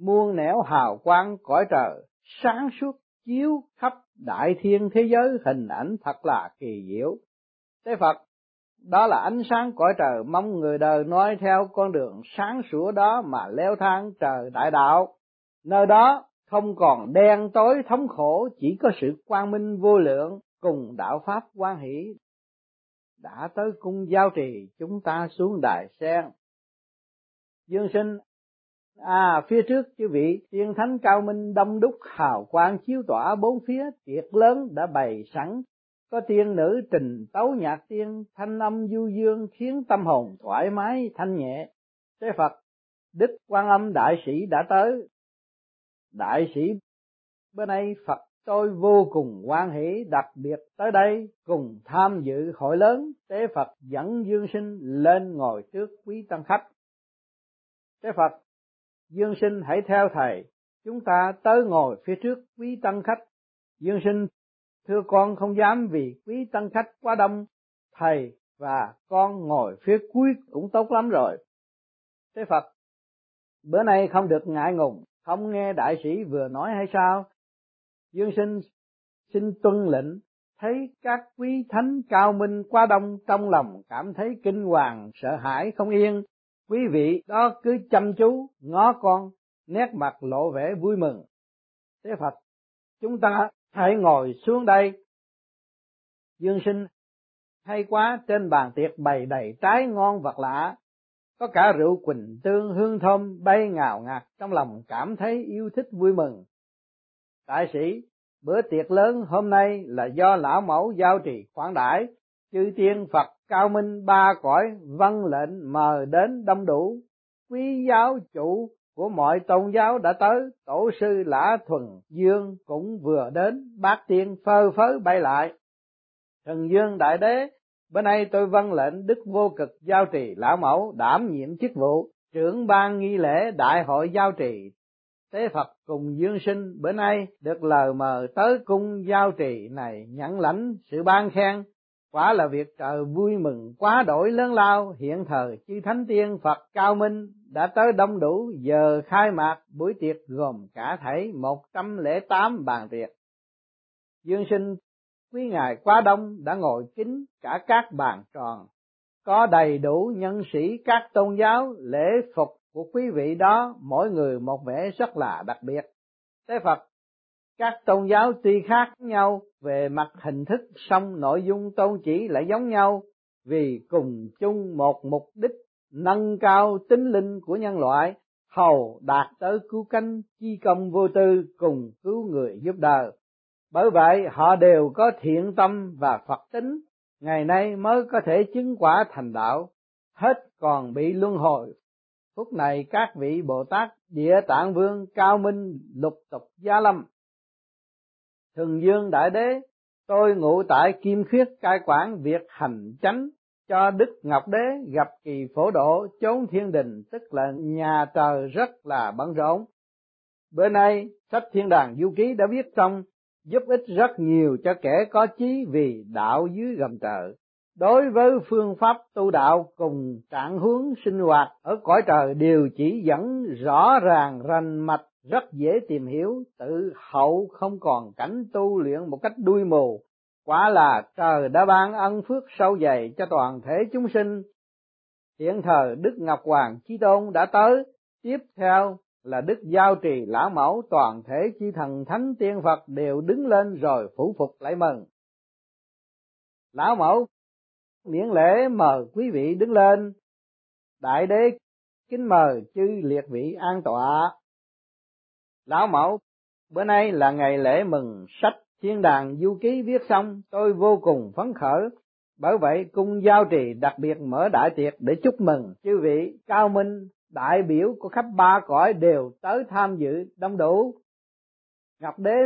Speaker 1: Muôn nẻo hào quang cõi trời, sáng suốt chiếu khắp đại thiên thế giới, hình ảnh thật là kỳ diệu. Thế phật, đó là ánh sáng cõi trời mong người đời nói theo con đường sáng sủa đó mà leo thang trời đại đạo nơi đó không còn đen tối thống khổ, chỉ có sự quang minh vô lượng cùng đạo pháp quan hỷ. Đã tới cung giao trì, chúng ta xuống đài sen. Dương sinh à phía trước chư vị, tiên thánh cao minh đông đúc hào quang chiếu tỏa bốn phía, tiệc lớn đã bày sẵn. Có tiên nữ trình tấu nhạc tiên, thanh âm du dương khiến tâm hồn thoải mái thanh nhẹ. Thế phật, đức quan âm đại sĩ đã tới đại sĩ, bữa nay phật tôi vô cùng quan hỷ đặc biệt tới đây cùng tham dự hội lớn tế phật dẫn dương sinh lên ngồi trước quý tăng khách. Tế phật, dương sinh hãy theo thầy, chúng ta tới ngồi phía trước quý tăng khách. Dương sinh, thưa con không dám vì quý tăng khách quá đông, thầy và con ngồi phía cuối cũng tốt lắm rồi. Thế phật, bữa nay không được ngại ngùng không nghe đại sĩ vừa nói hay sao? Dương sinh, xin tuân lệnh. Thấy các quý thánh cao minh qua đông trong lòng cảm thấy kinh hoàng, sợ hãi không yên. Quý vị đó cứ chăm chú, ngó con, nét mặt lộ vẻ vui mừng. Thế phật, chúng ta hãy ngồi xuống đây. Dương sinh, hay quá, trên bàn tiệc bày đầy trái ngon vật lạ có cả rượu quỳnh tương, hương thơm, bay ngào ngạt trong lòng cảm thấy yêu thích vui mừng. Đại sĩ, bữa tiệc lớn hôm nay là do lão mẫu giao trì khoản đãi. Chư tiên phật, cao minh, ba cõi, văn lệnh mời đến đông đủ. Quý giáo chủ của mọi tôn giáo đã tới, tổ sư lã thuần dương cũng vừa đến, bát tiên phơ phớ bay lại. Thần dương đại đế bữa nay tôi vâng lệnh đức vô cực giao trì lão mẫu đảm nhiệm chức vụ trưởng ban nghi lễ đại hội giao trì. Tế phật cùng dương sinh bữa nay được lời mời tới cung giao trì này nhận lãnh sự ban khen. Quả là việc trời vui mừng quá đổi lớn lao, hiện thời chư thánh tiên phật cao minh đã tới đông đủ, giờ khai mạc buổi tiệc gồm cả thảy một trăm lẻ tám bàn tiệc. Dương sinh quý ngài quá đông đã ngồi kín cả các bàn tròn. Có đầy đủ nhân sĩ, các tôn giáo, lễ phục của quý vị đó, mỗi người một vẻ rất là đặc biệt. Thế phật, các tôn giáo tuy khác nhau về mặt hình thức, song nội dung tôn chỉ lại giống nhau, vì cùng chung một mục đích, nâng cao tính linh của nhân loại, hầu đạt tới cứu cánh, chi công vô tư cùng cứu người giúp đời bởi vậy, họ đều có thiện tâm và phật tính, ngày nay mới có thể chứng quả thành đạo, hết còn bị luân hồi. Phút này các vị bồ tát địa tạng vương, cao minh, lục tục, gia lâm. Thường dương đại đế, tôi ngụ tại kim khuyết cai quản việc hành chánh, cho đức ngọc đế gặp kỳ phổ độ chốn thiên đình, tức là nhà trời rất là bận rộn. Bữa nay, sách thiên đàng du ký đã viết xong giúp ích rất nhiều cho kẻ có chí vì đạo dưới gầm trời đối với phương pháp tu đạo cùng trạng hướng sinh hoạt ở cõi trời đều chỉ dẫn rõ ràng, rành mạch, rất dễ tìm hiểu, tự hậu không còn cảnh tu luyện một cách đuôi mù. Quả là trời đã ban ân phước sâu dày cho toàn thể chúng sinh. Hiện thời đức ngọc hoàng chí tôn đã tới. Tiếp theo là đức giao trì lão mẫu toàn thể chi thần thánh tiên phật đều đứng lên rồi phủ phục lại mừng. Lão mẫu, miễn lễ mời quý vị đứng lên. Đại đế, kính mời chư liệt vị an tọa. Lão mẫu, bữa nay là ngày lễ mừng sách thiên đàng du ký viết xong, tôi vô cùng phấn khởi. Bởi vậy, cung giao trì đặc biệt mở đại tiệc để chúc mừng chư vị cao minh đại biểu của khắp ba cõi đều tới tham dự đông đủ. Ngọc đế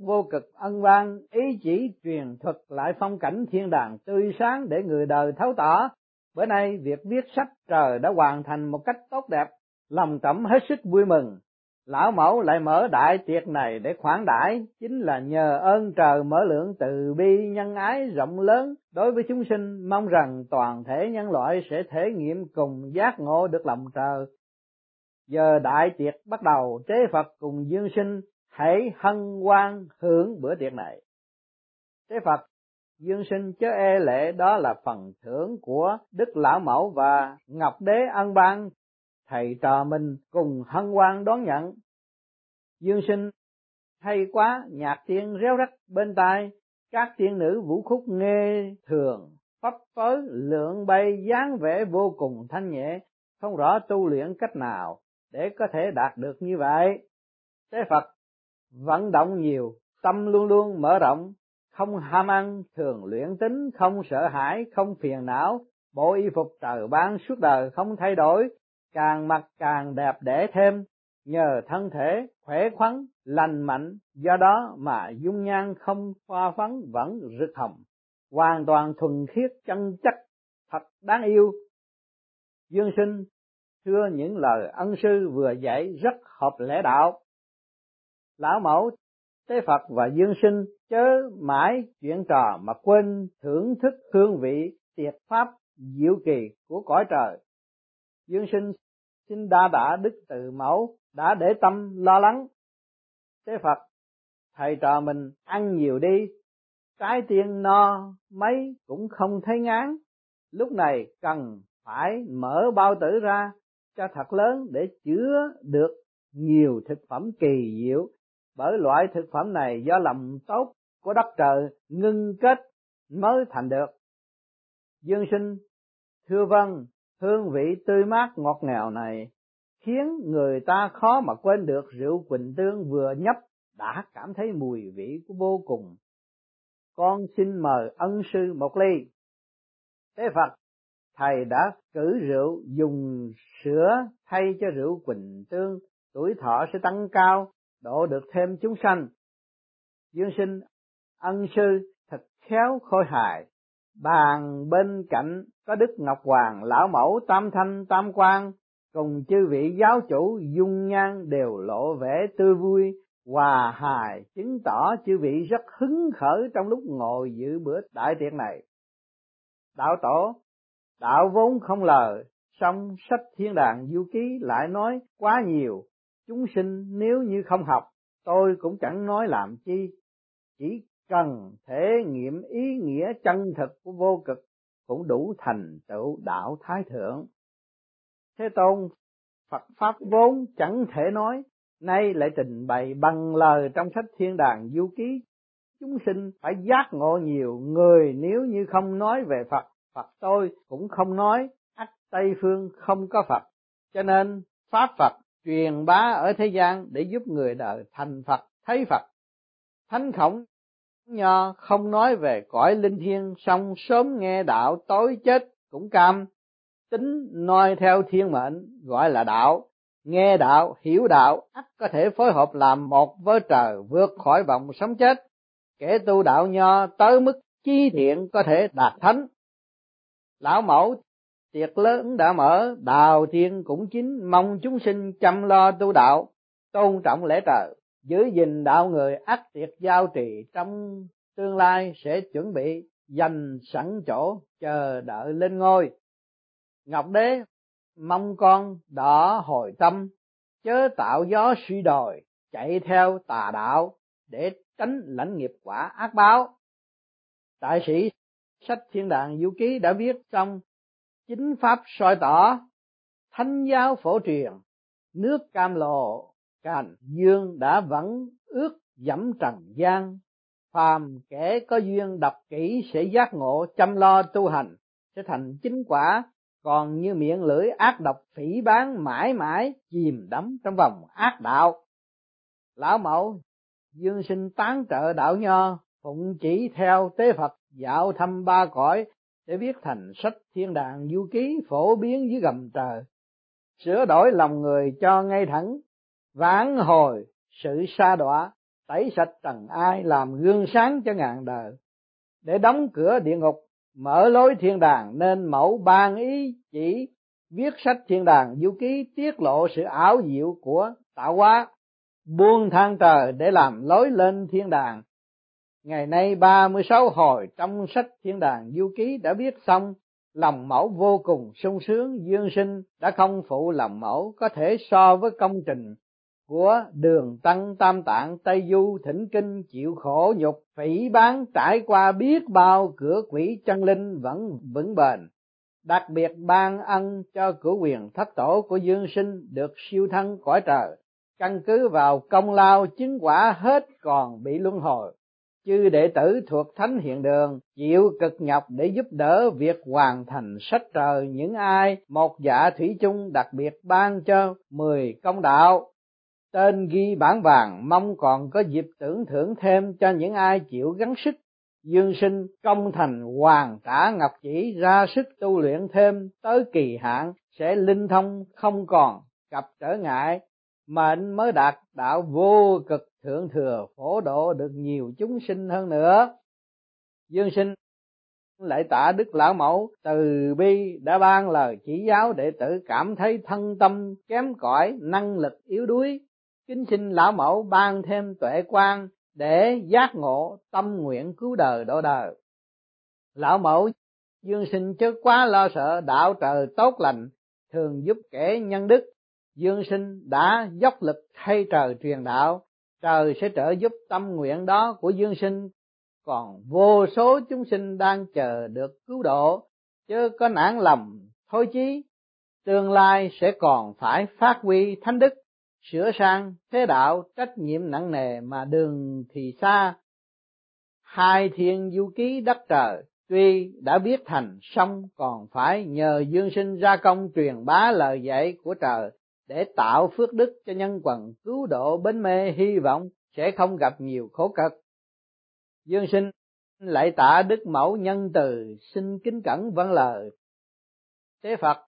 Speaker 1: vô cực ân vang ý chỉ truyền thuật lại phong cảnh thiên đàng tươi sáng để người đời thấu tỏ. Bữa nay việc viết sách trời đã hoàn thành một cách tốt đẹp, lòng tẩm hết sức vui mừng lão mẫu lại mở đại tiệc này để khoản đãi, chính là nhờ ơn trời mở lượng từ bi nhân ái rộng lớn. Đối với chúng sinh, mong rằng toàn thể nhân loại sẽ thể nghiệm cùng giác ngộ được lòng trời. Giờ đại tiệc bắt đầu tế phật cùng dương sinh hãy hân hoan hưởng bữa tiệc này. Tế phật, dương sinh chớ e lệ đó là phần thưởng của đức lão mẫu và ngọc đế ân ban thầy trò mình cùng hân hoan đón nhận. Dương sinh hay quá, nhạc tiên réo rắt bên tai, các tiên nữ vũ khúc nghe thường, phấp phới lượng bay, dáng vẻ vô cùng thanh nhẹ, không rõ tu luyện cách nào để có thể đạt được như vậy. Thế phật vận động nhiều, tâm luôn luôn mở rộng, không ham ăn, thường luyện tính, không sợ hãi, không phiền não, bộ y phục trời ban suốt đời không thay đổi càng mặc càng đẹp đẽ thêm, nhờ thân thể khỏe khoắn, lành mạnh, do đó mà dung nhan không pha phấn vẫn rực hồng, hoàn toàn thuần khiết chân chất, thật đáng yêu. Dương sinh, thưa những lời ân sư vừa dạy rất hợp lẽ đạo. Lão mẫu, tế phật và dương sinh chớ mãi chuyện trò mà quên thưởng thức hương vị, tiệt pháp, diệu kỳ của cõi trời dương sinh xin đa đả đức từ mẫu, đã để tâm lo lắng. Thế phật, thầy trò mình ăn nhiều đi, trái tiên no mấy cũng không thấy ngán. Lúc này cần phải mở bao tử ra cho thật lớn để chứa được nhiều thực phẩm kỳ diệu. Bởi loại thực phẩm này do lòng tốt của đất trời ngưng kết mới thành được. Dương sinh, thưa vâng hương vị tươi mát ngọt ngào này khiến người ta khó mà quên được rượu quỳnh tương vừa nhấp đã cảm thấy mùi vị của vô cùng. Con xin mời ân sư một ly. Thế phật, thầy đã cử rượu dùng sữa thay cho rượu quỳnh tương. Tuổi thọ sẽ tăng cao, độ được thêm chúng sanh. Dương sinh, ân sư thật khéo khôi hài bàn bên cạnh có đức ngọc hoàng, lão mẫu, tam thanh, tam quan cùng chư vị giáo chủ dung nhan đều lộ vẻ tươi vui, hòa hài, chứng tỏ chư vị rất hứng khởi trong lúc ngồi dự bữa đại tiệc này. Đạo tổ, đạo vốn không lời, song sách thiên đàng du ký lại nói quá nhiều. Chúng sinh nếu như không học, tôi cũng chẳng nói làm chi. Chỉ cần thể nghiệm ý nghĩa chân thực của vô cực cũng đủ thành tựu đạo thái thượng. Thế tôn, phật pháp vốn chẳng thể nói, nay lại trình bày bằng lời trong sách thiên đàng du ký. Chúng sinh phải giác ngộ nhiều người, nếu như không nói về phật phật tôi cũng không nói, ắt tây phương không có phật. Cho nên, pháp phật truyền bá ở thế gian để giúp người đời thành phật, thấy phật. Thánh khổng nho không nói về cõi linh thiêng, song sớm nghe đạo tối chết cũng cam. Tính noi theo thiên mệnh gọi là đạo, nghe đạo, hiểu đạo, ắt có thể phối hợp làm một với trời vượt khỏi vòng sống chết. Kẻ tu đạo nho tới mức chi thiện có thể đạt thánh. Lão mẫu, tiệc lớn đã mở, đào thiên cũng chính mong chúng sinh chăm lo tu đạo, tôn trọng lễ trời giữ gìn đạo người ác tiệt giao trì trong tương lai sẽ chuẩn bị dành sẵn chỗ chờ đợi lên ngôi. Ngọc đế, mong con đỏ hồi tâm, chớ tạo gió suy đồi, chạy theo tà đạo để tránh lãnh nghiệp quả ác báo. Đại sĩ sách thiên đàng du ký đã viết trong chính pháp soi tỏ, thánh giáo phổ truyền, nước cam lộ càn dương đã vẫn ước dẫm trần gian. Phàm kẻ có duyên đọc kỹ sẽ giác ngộ, chăm lo tu hành, sẽ thành chính quả. Còn như miệng lưỡi ác độc phỉ bán mãi mãi, chìm đắm trong vòng ác đạo. Lão mẫu, dương sinh tán trợ đạo nho, phụng chỉ theo tế phật, dạo thăm ba cõi, để viết thành sách thiên đàng du ký phổ biến dưới gầm trời. Sửa đổi lòng người cho ngay thẳng vãn hồi, sự sa đọa, tẩy sạch trần ai, làm gương sáng cho ngàn đời. Để đóng cửa địa ngục, mở lối thiên đàng, nên mẫu ban ý chỉ viết sách thiên đàng, du ký tiết lộ sự ảo diệu của tạo hóa, buông thang trời để làm lối lên thiên đàng. Ngày nay 36 hồi trong sách thiên đàng du ký đã viết xong, lòng mẫu vô cùng sung sướng, dương sinh, đã không phụ lòng mẫu có thể so với công trình của đường tăng tam tạng, tây du, thỉnh kinh, chịu khổ, nhục phỉ, bán, trải qua, biết bao, cửa quỷ, chân linh, vẫn vững bền. Đặc biệt ban ân cho cửa quyền thất tổ của dương sinh được siêu thân cõi trời. Căn cứ vào công lao chứng quả hết còn bị luân hồi. Chư đệ tử thuộc thánh hiện đường chịu cực nhọc để giúp đỡ việc hoàn thành sách trời những ai một dạ thủy chung, đặc biệt ban cho mười công đạo tên ghi bản vàng mong còn có dịp tưởng thưởng thêm cho những ai chịu gắng sức. Dương sinh công thành hoàng tả ngọc chỉ ra sức tu luyện thêm tới kỳ hạn sẽ linh thông không còn gặp trở ngại. Mệnh mới đạt đạo vô cực thượng thừa phổ độ được nhiều chúng sinh hơn nữa. Dương sinh lại tạ đức lão mẫu, từ bi đã ban lời chỉ giáo đệ tử cảm thấy thân tâm kém cỏi, năng lực yếu đuối kính xin lão mẫu ban thêm tuệ quan để giác ngộ tâm nguyện cứu đời độ đời. Lão mẫu, dương sinh chớ quá lo sợ đạo trời tốt lành, thường giúp kẻ nhân đức. Dương sinh đã dốc lực thay trời truyền đạo, trời sẽ trợ giúp tâm nguyện đó của dương sinh. Còn vô số chúng sinh đang chờ được cứu độ, chớ có nản lòng thôi chí, tương lai sẽ còn phải phát huy thánh đức sửa sang thế đạo trách nhiệm nặng nề mà đường thì xa. Hai thiên du ký đất trời, tuy đã biết thành, song còn phải nhờ dương sinh ra công truyền bá lời dạy của trời để tạo phước đức cho nhân quần cứu độ bến mê hy vọng sẽ không gặp nhiều khổ cực. Dương sinh lại tạ đức mẫu nhân từ xin kính cẩn vâng lời. Thế phật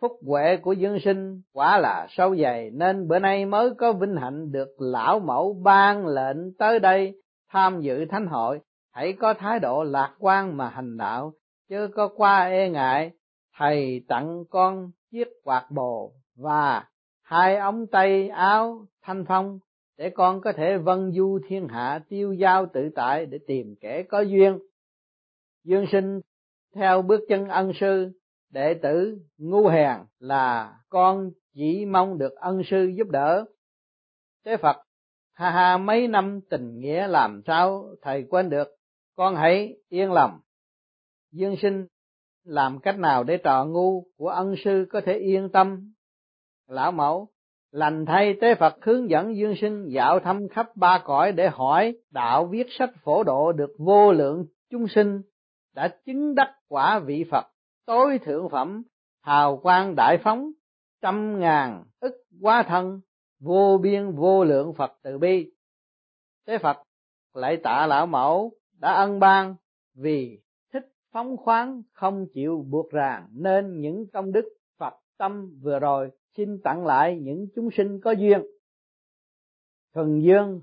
Speaker 1: phúc huệ của dương sinh quả là sâu dày, nên bữa nay mới có vinh hạnh được lão mẫu ban lệnh tới đây tham dự thánh hội. Hãy có thái độ lạc quan mà hành đạo, chứ có qua e ngại, thầy tặng con chiếc quạt bồ và hai ống tay áo thanh phong để con có thể vân du thiên hạ tiêu giao tự tại để tìm kẻ có duyên. Dương sinh theo bước chân ân sư đệ tử ngu hèn là con chỉ mong được ân sư giúp đỡ. Thế phật, ha ha, mấy năm tình nghĩa làm sao thầy quên được? Con hãy yên lòng. Dương sinh, làm cách nào để trò ngu của ân sư có thể yên tâm? Lão mẫu, lành thay tế phật hướng dẫn dương sinh dạo thăm khắp ba cõi để hỏi đạo viết sách phổ độ được vô lượng chúng sinh đã chứng đắc quả vị phật tối thượng phẩm, hào quang đại phóng, trăm ngàn ức quá thân, vô biên vô lượng phật từ bi thế phật lại tạ lão mẫu đã ân ban vì thích phóng khoáng không chịu buộc ràng nên những công đức Phật tâm vừa rồi xin tặng lại những chúng sinh có duyên. Thuần Dương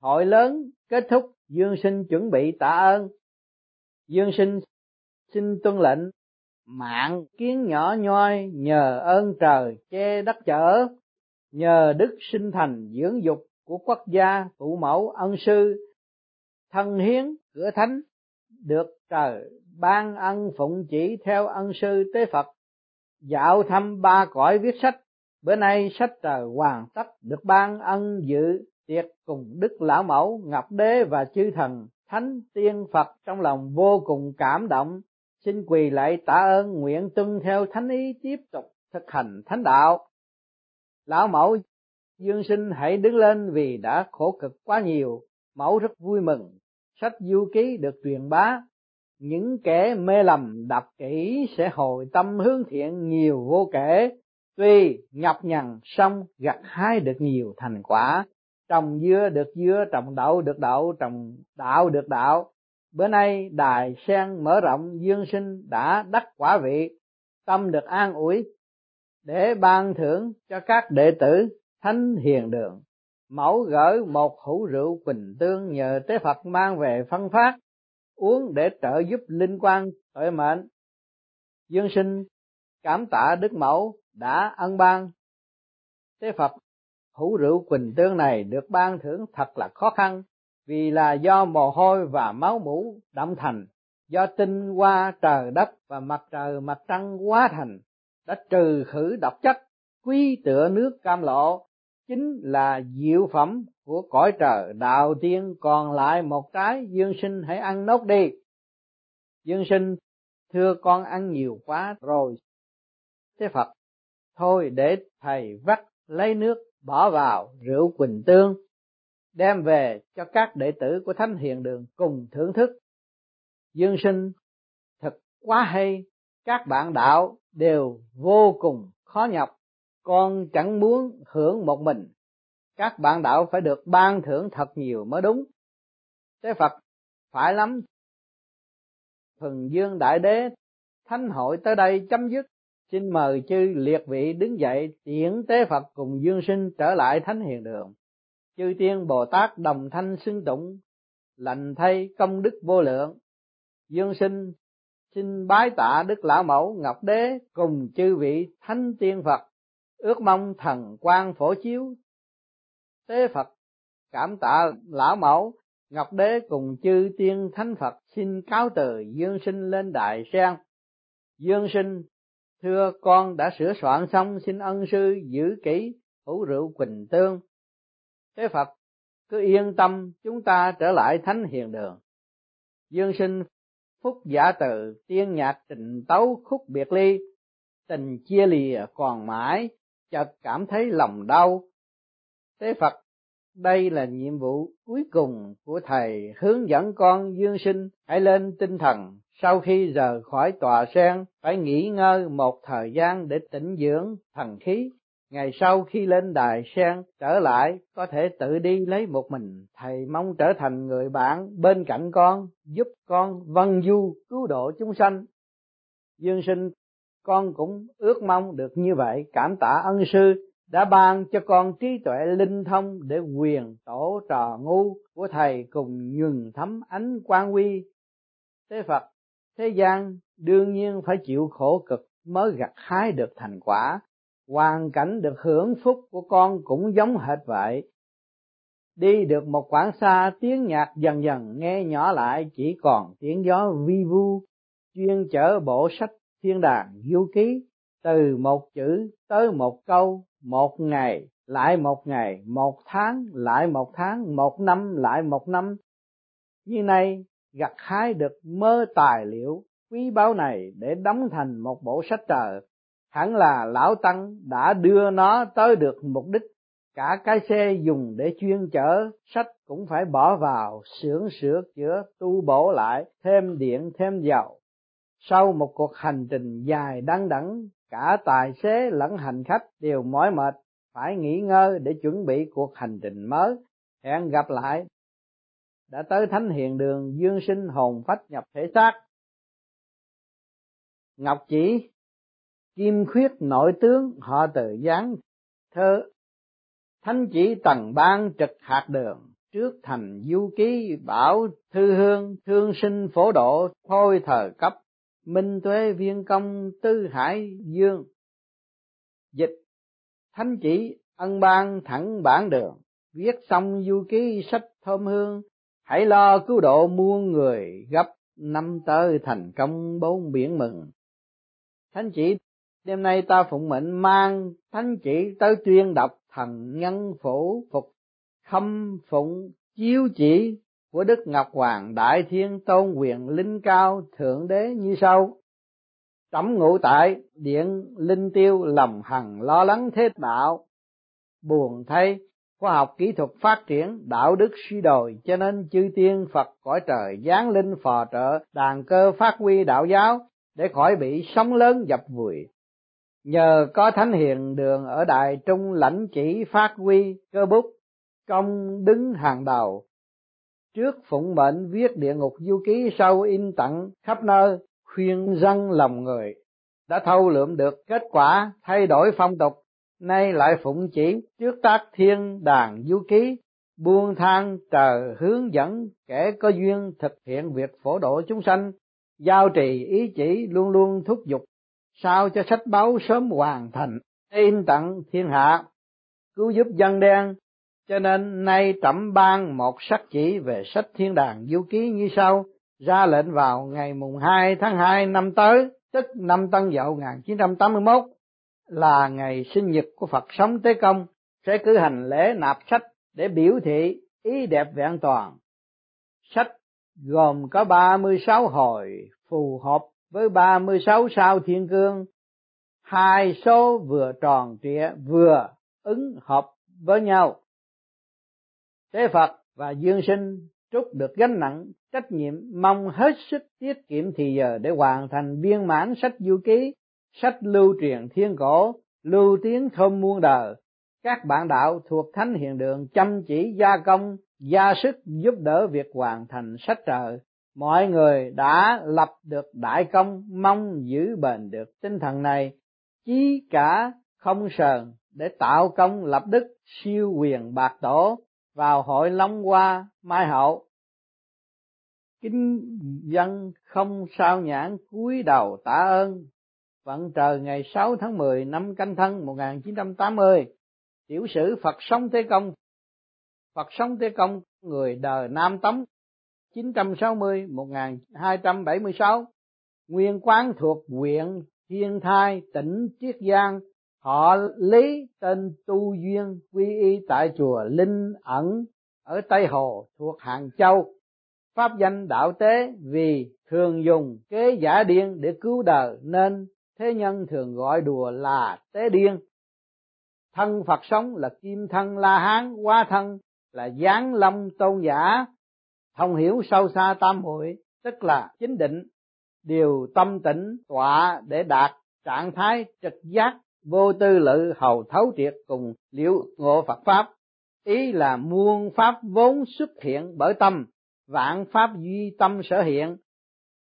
Speaker 1: hội lớn kết thúc, Dương sinh chuẩn bị tạ ơn. Dương sinh xin tuân lệnh mạng kiến nhỏ nhoi nhờ ơn trời che đất chở, nhờ đức sinh thành dưỡng dục của quốc gia phụ mẫu ân sư, thân hiến cửa thánh, được trời ban ân phụng chỉ theo ân sư tế Phật, dạo thăm ba cõi viết sách. Bữa nay sách trời hoàn tất được ban ân dự tiệc cùng đức lão mẫu, ngọc đế và chư thần thánh tiên Phật trong lòng vô cùng cảm động xin quỳ lại tạ ơn, nguyện tuân theo thánh ý, tiếp tục thực hành thánh đạo. Lão mẫu dương sinh hãy đứng lên vì đã khổ cực quá nhiều. Mẫu rất vui mừng. Sách du ký được truyền bá. Những kẻ mê lầm đọc kỹ sẽ hồi tâm hướng thiện nhiều vô kể. Tuy nhọc nhằn xong gặt hái được nhiều thành quả. Trồng dưa được dưa, trồng đậu được đậu, trồng đạo được đạo bữa nay đài sen mở rộng dương sinh đã đắc quả vị tâm được an ủi để ban thưởng cho các đệ tử thánh hiền đường mẫu gửi một hũ rượu quỳnh tương nhờ tế Phật mang về phân phát, uống để trợ giúp linh quan tội mệnh. Dương sinh cảm tạ Đức Mẫu đã ân ban. Tế Phật hũ rượu quỳnh tương này được ban thưởng thật là khó khăn, vì là do mồ hôi và máu mũ đậm thành, do tinh hoa trời đất và mặt trời mặt trăng quá thành, đã trừ khử độc chất, quý tựa nước cam lộ, chính là diệu phẩm của cõi trời. Đạo tiên còn lại một trái dương sinh hãy ăn nốt đi. Dương sinh thưa con ăn nhiều quá rồi. Thế phật thôi để thầy vắt lấy nước bỏ vào rượu quỳnh tương đem về cho các đệ tử của thánh hiền đường cùng thưởng thức. Dương sinh thật quá hay, các bạn đạo đều vô cùng khó nhọc, con chẳng muốn hưởng một mình. Các bạn đạo phải được ban thưởng thật nhiều mới đúng. Thế phật phải lắm. Thần dương đại đế, thánh hội tới đây chấm dứt. Xin mời chư liệt vị đứng dậy tiễn tế phật cùng dương sinh trở lại thánh hiền đường chư tiên bồ tát đồng thanh xưng tụng, lành thay công đức vô lượng. Dương sinh, xin bái tạ đức lão mẫu ngọc đế cùng chư vị thánh tiên phật. Ước mong thần quan phổ chiếu. Tế phật, cảm tạ lão mẫu ngọc đế cùng chư tiên thánh phật xin cáo từ dương sinh lên đại sen. Dương sinh, thưa con đã sửa soạn xong xin ân sư giữ kỹ hữu rượu quỳnh tương. Thế phật, cứ yên tâm, chúng ta trở lại thánh hiền đường. Dương sinh phúc giả từ, tiên nhạc trình tấu khúc biệt ly, tình chia lìa còn mãi, chợt cảm thấy lòng đau. Thế Phật, đây là nhiệm vụ cuối cùng của thầy, hướng dẫn con dương sinh hãy lên tinh thần. Sau khi rời khỏi tòa sen, phải nghỉ ngơi một thời gian để tĩnh dưỡng thần khí ngày sau khi lên đài sen trở lại, có thể tự đi lấy một mình. Thầy mong trở thành người bạn bên cạnh con, giúp con vân du, cứu độ chúng sanh. Dương sinh, con cũng ước mong được như vậy. Cảm tạ ân sư đã ban cho con trí tuệ linh thông để quyền tổ trò ngu của thầy cùng nhường thấm ánh quang huy. Thế phật, thế gian đương nhiên phải chịu khổ cực mới gặt hái được thành quả hoàn cảnh được hưởng phúc của con cũng giống hệt vậy. Đi được một quãng xa, tiếng nhạc dần dần nghe nhỏ lại, chỉ còn tiếng gió vi vu, chuyên chở bộ sách thiên đàng du ký. Từ một chữ tới một câu, một ngày, lại một ngày, một tháng, lại một tháng, một năm, lại một năm. Như này gặt hái được mơ tài liệu, quý báu này để đóng thành một bộ sách trời hẳn là lão tăng đã đưa nó tới được mục đích. Cả cái xe dùng để chuyên chở, sách cũng phải bỏ vào, xưởng sửa chữa, tu bổ lại, thêm điện, thêm dầu. Sau một cuộc hành trình dài đăng đẳng, cả tài xế lẫn hành khách đều mỏi mệt, phải nghỉ ngơi để chuẩn bị cuộc hành trình mới. Hẹn gặp lại. Đã tới thánh hiền đường, dương sinh hồn phách nhập thể xác. Ngọc chỉ kim khuyết nội tướng, họ tự giáng thơ. Thánh chỉ tầng ban trực hạt đường, trước thành du ký, bảo thư hương, thương sinh phổ độ, thôi thờ cấp, minh tuế viên công, tư hải, dương. Dịch. Thánh chỉ ân ban thẳng bản đường, viết xong du ký sách thơm hương, hãy lo cứu độ muôn người gấp năm tới thành công bốn biển mừng. Thánh chỉ đêm nay ta phụng mệnh mang thánh chỉ tới tuyên đọc thần nhân phổ phục khâm phụng chiếu chỉ của Đức Ngọc Hoàng Đại Thiên Tôn quyền linh cao Thượng Đế như sau. Trẫm ngụ tại điện linh tiêu lầm hằng lo lắng thế đạo. Buồn thay, khoa học kỹ thuật phát triển, đạo đức suy đồi cho nên chư tiên Phật cõi trời giáng linh phò trợ, đàn cơ phát huy đạo giáo để khỏi bị sóng lớn dập vùi. Nhờ có thánh hiền đường ở đại trung lãnh chỉ phát huy cơ bút, công đứng hàng đầu, trước phụng mệnh viết địa ngục du ký sau in tặng khắp nơi khuyên răng lòng người. Đã thâu lượm được kết quả thay đổi phong tục nay lại phụng chỉ trước tác thiên đàng du ký buông thang trời hướng dẫn kẻ có duyên thực hiện việc phổ độ chúng sanh giao trì ý chỉ luôn luôn thúc giục sao cho sách báo sớm hoàn thành in tặng thiên hạ cứu giúp dân đen cho nên nay trẫm ban một sắc chỉ về sách thiên đàng du ký như sau, ra lệnh vào ngày mùng 2 tháng 2 năm tới, tức năm Tân Dậu 1981, là ngày sinh nhật của Phật sống Tế Công, sẽ cử hành lễ nạp sách để biểu thị ý đẹp vẹn toàn. Sách gồm có 36 hồi phù hợp với 36 sao thiên cương, hai số vừa tròn trịa vừa ứng hợp với nhau Thế Phật và Dương Sinh trút được gánh nặng trách nhiệm mong hết sức tiết kiệm thì giờ để hoàn thành viên mãn sách du ký, sách lưu truyền thiên cổ, lưu tiếng thơm muôn đời. Các bạn đạo thuộc Thánh Hiền Đường chăm chỉ gia công, gia sức giúp đỡ việc hoàn thành sách trời. Mọi người đã lập được đại công, mong giữ bền được tinh thần này, chí cả không sờn để tạo công lập đức siêu quyền bạc tổ vào hội Long Hoa Mai Hậu. Kính dân không sao nhãn cúi đầu tạ ơn. Vận trời ngày 6 tháng 10 năm canh thân 1980, tiểu sử Phật sống Thế Công. Phật sống Thế Công, người đời Nam Tống 960-1276, nguyên quán thuộc huyện Thiên Thai, tỉnh Chiết Giang, họ lý tên tu duyên quy y tại chùa linh ẩn ở tây hồ thuộc hàng châu. Pháp danh đạo tế vì thường dùng kế giả điên để cứu đời nên thế nhân thường gọi đùa là tế điên. Thân Phật sống là kim thân La Hán, hóa thân là giáng long tôn giả, thông hiểu sâu xa tam hội, tức là chính định, điều tâm tĩnh tọa để đạt trạng thái trực giác vô tư lự hầu thấu triệt cùng liễu ngộ Phật pháp. Ý là muôn pháp vốn xuất hiện bởi tâm vạn pháp duy tâm sở hiện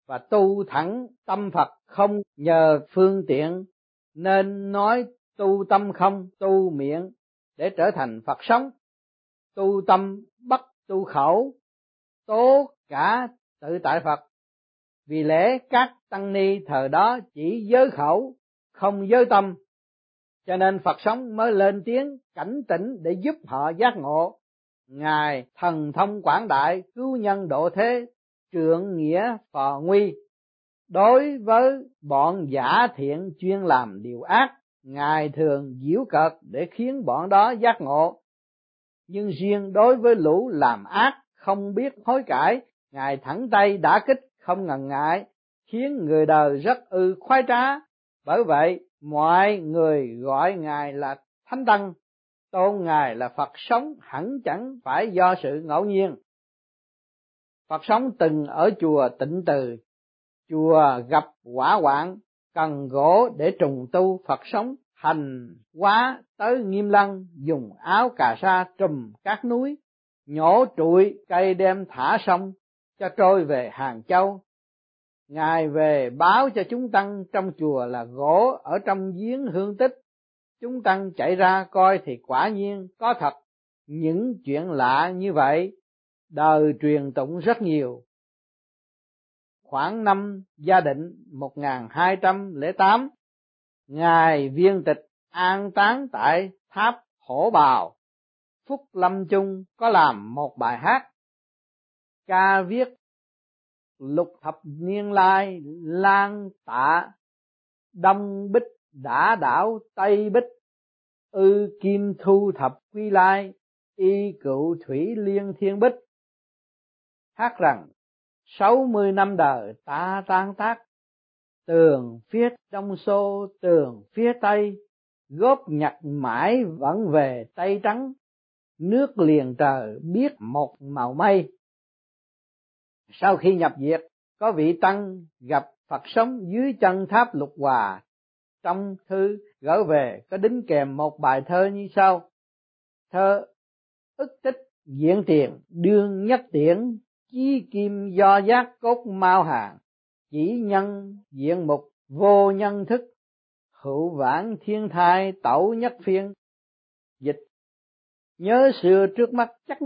Speaker 1: và tu thẳng tâm Phật không nhờ phương tiện nên nói tu tâm không tu miệng để trở thành Phật sống. Tu tâm bất tu khẩu tố cả tự tại Phật. Vì lẽ các tăng ni thời đó chỉ giới khẩu, không giới tâm. Cho nên Phật sống mới lên tiếng cảnh tỉnh để giúp họ giác ngộ. Ngài thần thông quảng đại, cứu nhân độ thế trượng nghĩa phò nguy. Đối với bọn giả thiện chuyên làm điều ác, ngài thường giễu cợt để khiến bọn đó giác ngộ. Nhưng riêng đối với lũ làm ác không biết hối cải, ngài thẳng tay đã kích không ngần ngại, khiến người đời rất ư khoái trá. Bởi vậy, mọi người gọi ngài là thánh tăng, tôn ngài là phật sống hẳn chẳng phải do sự ngẫu nhiên. Phật sống từng ở chùa tịnh từ, chùa gặp quả hoạn, cần gỗ để trùng tu, phật sống hành quá tới nghiêm lăng, dùng áo cà sa trùm các núi nhổ trụi, cây đem thả sông, cho trôi về hàng châu. Ngài về báo cho chúng tăng trong chùa là gỗ ở trong giếng hương tích. Chúng tăng chạy ra coi thì quả nhiên có thật. Những chuyện lạ như vậy, đời truyền tụng rất nhiều. Khoảng năm gia định 1208 ngài viên tịch an táng tại tháp hổ bào phúc lâm chung có làm một bài hát. Ca viết, lục thập niên lai lan tạ, đông bích đã đảo tây bích, ư kim thu thập quy lai, y cựu thủy liên thiên bích. Hát rằng, sáu mươi năm đời ta tan tác, tường phía đông xô, tường phía tây, góp nhặt mãi vẫn về tây trắng nước liền trời biết một màu mây. Sau khi nhập diệt, có vị tăng gặp Phật sống dưới chân tháp lục hòa. Trong thư gửi về, có đính kèm một bài thơ như sau. Thơ, ức tích diễn tiền, đương nhất tiễn chi kim do giác cốt mau hàng, chỉ nhân diện mục, vô nhân thức, hữu vãng thiên thai tẩu nhất phiên, dịch nhớ xưa trước mắt chắc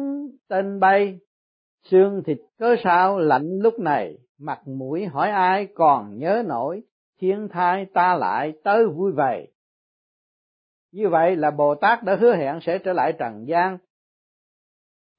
Speaker 1: tên bay, xương thịt cớ sao lạnh lúc này. Mặt mũi hỏi ai còn nhớ nổi, thiên thai ta lại tới vui vầy như vậy là bồ tát đã hứa hẹn sẽ trở lại trần gian.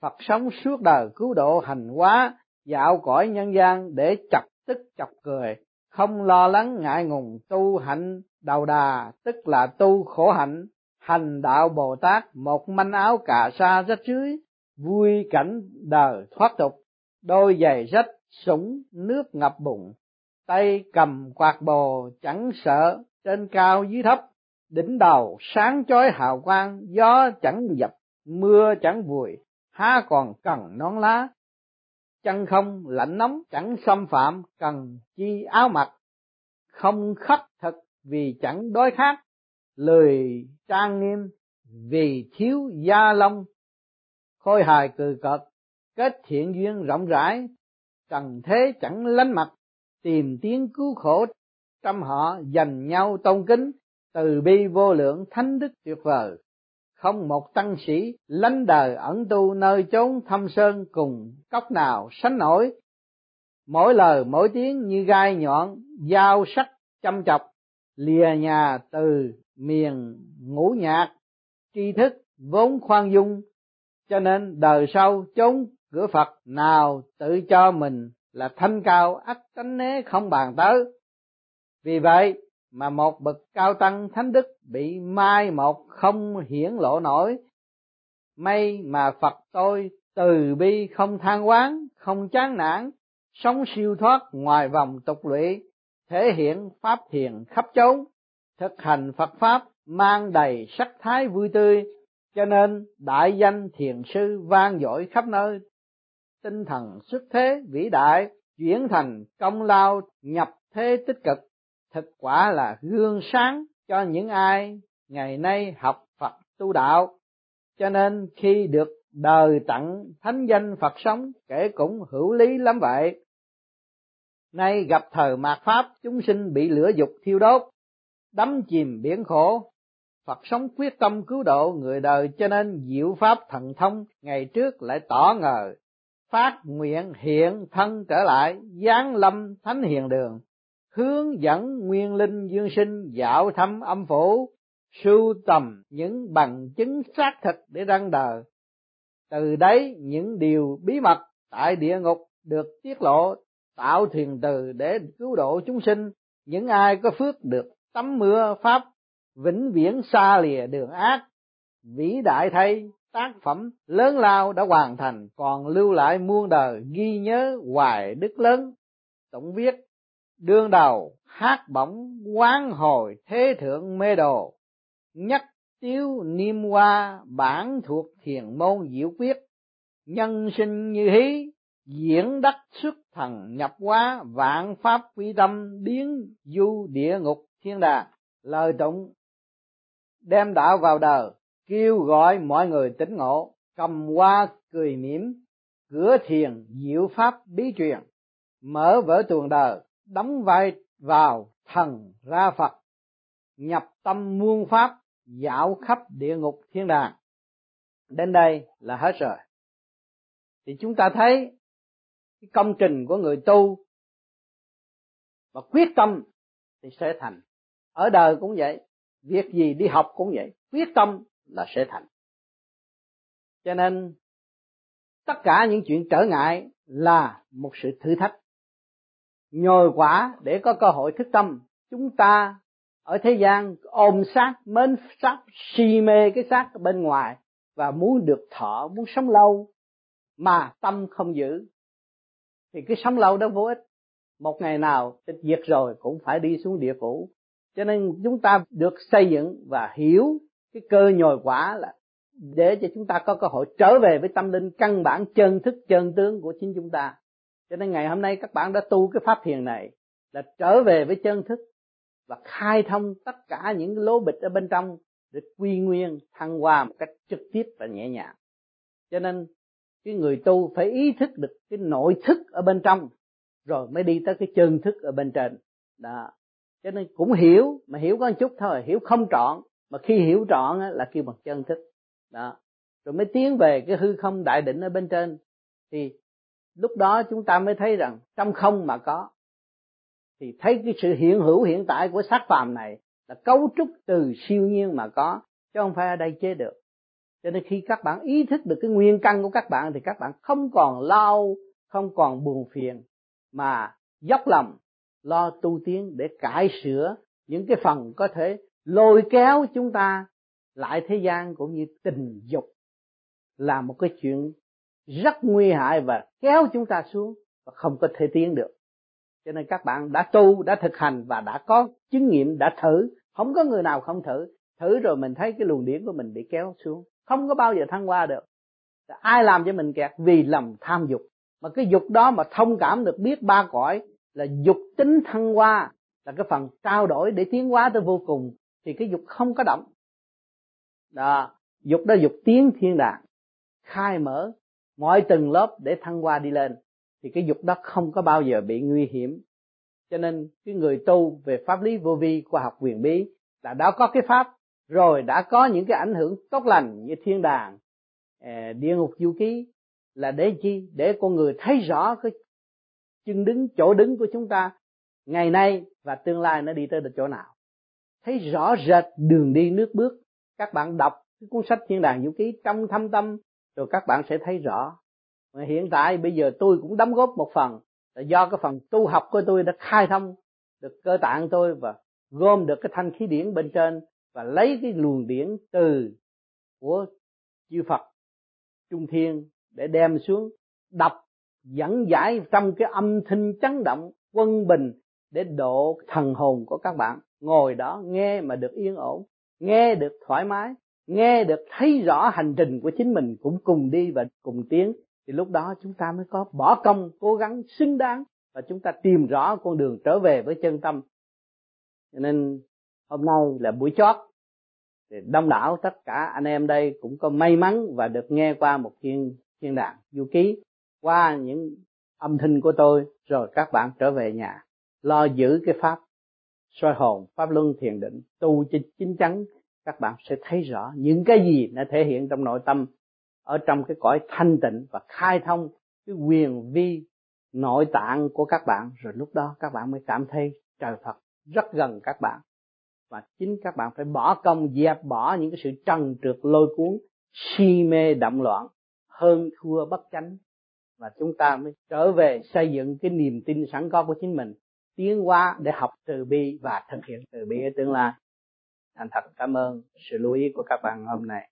Speaker 1: Phật sống suốt đời cứu độ hành hóa, dạo cõi nhân gian để chọc tức chọc cười, không lo lắng ngại ngùng tu hạnh, đầu đà tức là tu khổ hạnh hành đạo bồ tát, một manh áo cà sa rách rưới, vui cảnh đời thoát tục, đôi giày rách sũng nước ngập bụng, tay cầm quạt bồ chẳng sợ, trên cao dưới thấp, đỉnh đầu sáng chói hào quang, gió chẳng dập, mưa chẳng vùi, há còn cần nón lá. Chân không lạnh nóng chẳng xâm phạm, cần chi áo mặc, không khắc thực vì chẳng đói khát lười trang nghiêm vì thiếu gia long, khôi hài cừ cợt, kết thiện duyên rộng rãi, trần thế chẳng lánh mặt, tìm tiếng cứu khổ trong họ dành nhau tôn kính, từ bi vô lượng thánh đức tuyệt vời. Không một tăng sĩ lánh đời ẩn tu nơi chốn thâm sơn cùng cốc nào sánh nổi. Mỗi lời mỗi tiếng như gai nhọn, dao sắc chăm chọc, lìa nhà từ miền ngũ nhạc tri thức vốn khoan dung cho nên đời sau chốn cửa Phật nào tự cho mình là thanh cao ắt tránh né không bàn tới. Vì vậy mà một bậc cao tăng thánh đức bị mai một không hiển lộ nổi. May mà Phật tôi từ bi không than quán, không chán nản, sống siêu thoát ngoài vòng tục lụy, thể hiện pháp thiền khắp chốn, thực hành Phật pháp mang đầy sắc thái vui tươi, cho nên đại danh thiền sư vang dội khắp nơi. Tinh thần xuất thế vĩ đại, chuyển thành công lao nhập thế tích cực, thực quả là gương sáng cho những ai ngày nay học Phật tu đạo. Cho nên khi được đời tặng thánh danh Phật sống, kể cũng hữu lý lắm vậy. Nay gặp thời mạt pháp, chúng sinh bị lửa dục thiêu đốt đắm chìm biển khổ. Phật sống quyết tâm cứu độ người đời cho nên diệu pháp thần thông ngày trước lại tỏ ngờ. Phát nguyện hiện thân trở lại, giáng lâm thánh hiền đường. Hướng dẫn nguyên linh dương sinh dạo thăm âm phủ. Sưu tầm những bằng chứng xác thực để răng đời từ đấy những điều bí mật tại địa ngục được tiết lộ, tạo thuyền từ để cứu độ chúng sinh. Những ai có phước được tắm mưa pháp, vĩnh viễn xa lìa đường ác. Vĩ đại thay, tác phẩm lớn lao đã hoàn thành, còn lưu lại muôn đời ghi nhớ hoài đức lớn. Tổng viết, đương đầu, hát bổng, quán hồi thế thượng mê đồ. Nhất tiếu niêm hoa, bản thuộc thiền môn diệu quyết. Nhân sinh như hí, diễn đắc xuất thần nhập hóa, vạn pháp quy tâm, biến du địa ngục thiên đàng, lời tụng đem đạo vào đời, kêu gọi mọi người tỉnh ngộ, cầm hoa cười mỉm, cửa thiền diệu pháp bí truyền, mở vỡ tuồng đời, đóng vai vào thần ra phật, nhập tâm muôn pháp, dạo khắp địa ngục thiên đàng. Đến đây là hết rồi. Thì chúng ta thấy cái công trình của người tu và quyết tâm thì sẽ thành ở đời cũng vậy, việc gì đi học cũng vậy, quyết tâm là sẽ thành. Cho nên, tất cả những chuyện trở ngại là một sự thử thách. Nhồi quả để có cơ hội thức tâm, chúng ta ở thế gian ôm sát mến sát si mê cái xác bên ngoài và muốn được thọ, muốn sống lâu mà tâm không giữ, thì cái sống lâu đó vô ích. Một ngày nào, tịch diệt rồi cũng phải đi xuống địa phủ cho nên chúng ta được xây dựng và hiểu cái cơ nhồi quả là để cho chúng ta có cơ hội trở về với tâm linh căn bản, chân thức, chân tướng của chính chúng ta. Cho nên ngày hôm nay các bạn đã tu cái pháp thiền này là trở về với chân thức và khai thông tất cả những lỗ bịch ở bên trong để quy nguyên, thăng hoa một cách trực tiếp và nhẹ nhàng. Cho nên cái người tu phải ý thức được cái nội thức ở bên trong, rồi mới đi tới cái chân thức ở bên trên. Đó cho nên cũng hiểu, mà hiểu có một chút thôi, hiểu không trọn, mà khi hiểu trọn là kêu bằng chân thức đó. Rồi mới tiến về cái hư không đại định ở bên trên. Thì lúc đó chúng ta mới thấy rằng trong không mà có. Thì thấy cái sự hiện hữu hiện tại của xác phàm này là cấu trúc từ siêu nhiên mà có, chứ không phải ở đây chế được. Cho nên khi các bạn ý thức được cái nguyên căn của các bạn thì các bạn không còn lao không còn buồn phiền, mà dốc lòng lo tu tiến để cải sửa những cái phần có thể lôi kéo chúng ta lại thế gian cũng như tình dục là một cái chuyện rất nguy hại và kéo chúng ta xuống và không có thể tiến được. Cho nên các bạn đã tu, đã thực hành và đã có chứng nghiệm, đã thử. Không có người nào không thử. Thử rồi mình thấy cái luồng điển của mình bị kéo xuống. Không có bao giờ thăng qua được. Ai làm cho mình kẹt? Vì lòng tham dục. Mà cái dục đó mà thông cảm được biết ba cõi là dục tính thăng hoa là cái phần trao đổi để tiến hóa tới vô cùng, thì cái dục không có động. Đó, dục đó dục tiến thiên đàng, khai mở mọi tầng lớp để thăng hoa đi lên, thì cái dục đó không có bao giờ bị nguy hiểm. Cho nên cái người tu về pháp lý vô vi, khoa học quyền bí là đã có cái pháp, rồi đã có những cái ảnh hưởng tốt lành như thiên đàng à, địa ngục du ký, là để chi? Để con người thấy rõ cái chân đứng, chỗ đứng của chúng ta, ngày nay và tương lai nó đi tới được chỗ nào. Thấy rõ rệt đường đi, nước bước. Các bạn đọc cái cuốn sách thiên đàng vũ ký, trong thâm tâm, rồi các bạn sẽ thấy rõ. Mà hiện tại bây giờ tôi cũng đóng góp một phần, là do cái phần tu học của tôi đã khai thông, được cơ tạng tôi và gom được cái thanh khí điển bên trên và lấy cái luồng điển từ của chư Phật Trung Thiên để đem xuống, đọc dẫn giải trong cái âm thanh chấn động, quân bình để độ thần hồn của các bạn. Ngồi đó nghe mà được yên ổn, nghe được thoải mái, nghe được thấy rõ hành trình của chính mình cũng cùng đi và cùng tiến. Thì lúc đó chúng ta mới có bỏ công, cố gắng, xứng đáng và chúng ta tìm rõ con đường trở về với chân tâm. Cho nên hôm nay là buổi chót. Thì đông đảo tất cả anh em đây cũng có may mắn và được nghe qua một thiên thiên đàng du ký qua những âm thanh của tôi, rồi các bạn trở về nhà, lo giữ cái pháp soi hồn, pháp luân thiền định, tu cho chính chắn, các bạn sẽ thấy rõ những cái gì nó thể hiện trong nội tâm, ở trong cái cõi thanh tịnh và khai thông cái quyền vi nội tạng của các bạn. Rồi lúc đó các bạn mới cảm thấy trời Phật rất gần các bạn, và chính các bạn phải bỏ công, dẹp bỏ những cái sự trần trượt lôi cuốn, si mê động loạn, hơn thua bất chánh và chúng ta mới trở về xây dựng cái niềm tin sẵn có của chính mình, tiến hóa để học từ bi và thực hiện từ bi. Ở tương lai, thành thật cảm ơn sự lưu ý của các bạn hôm nay.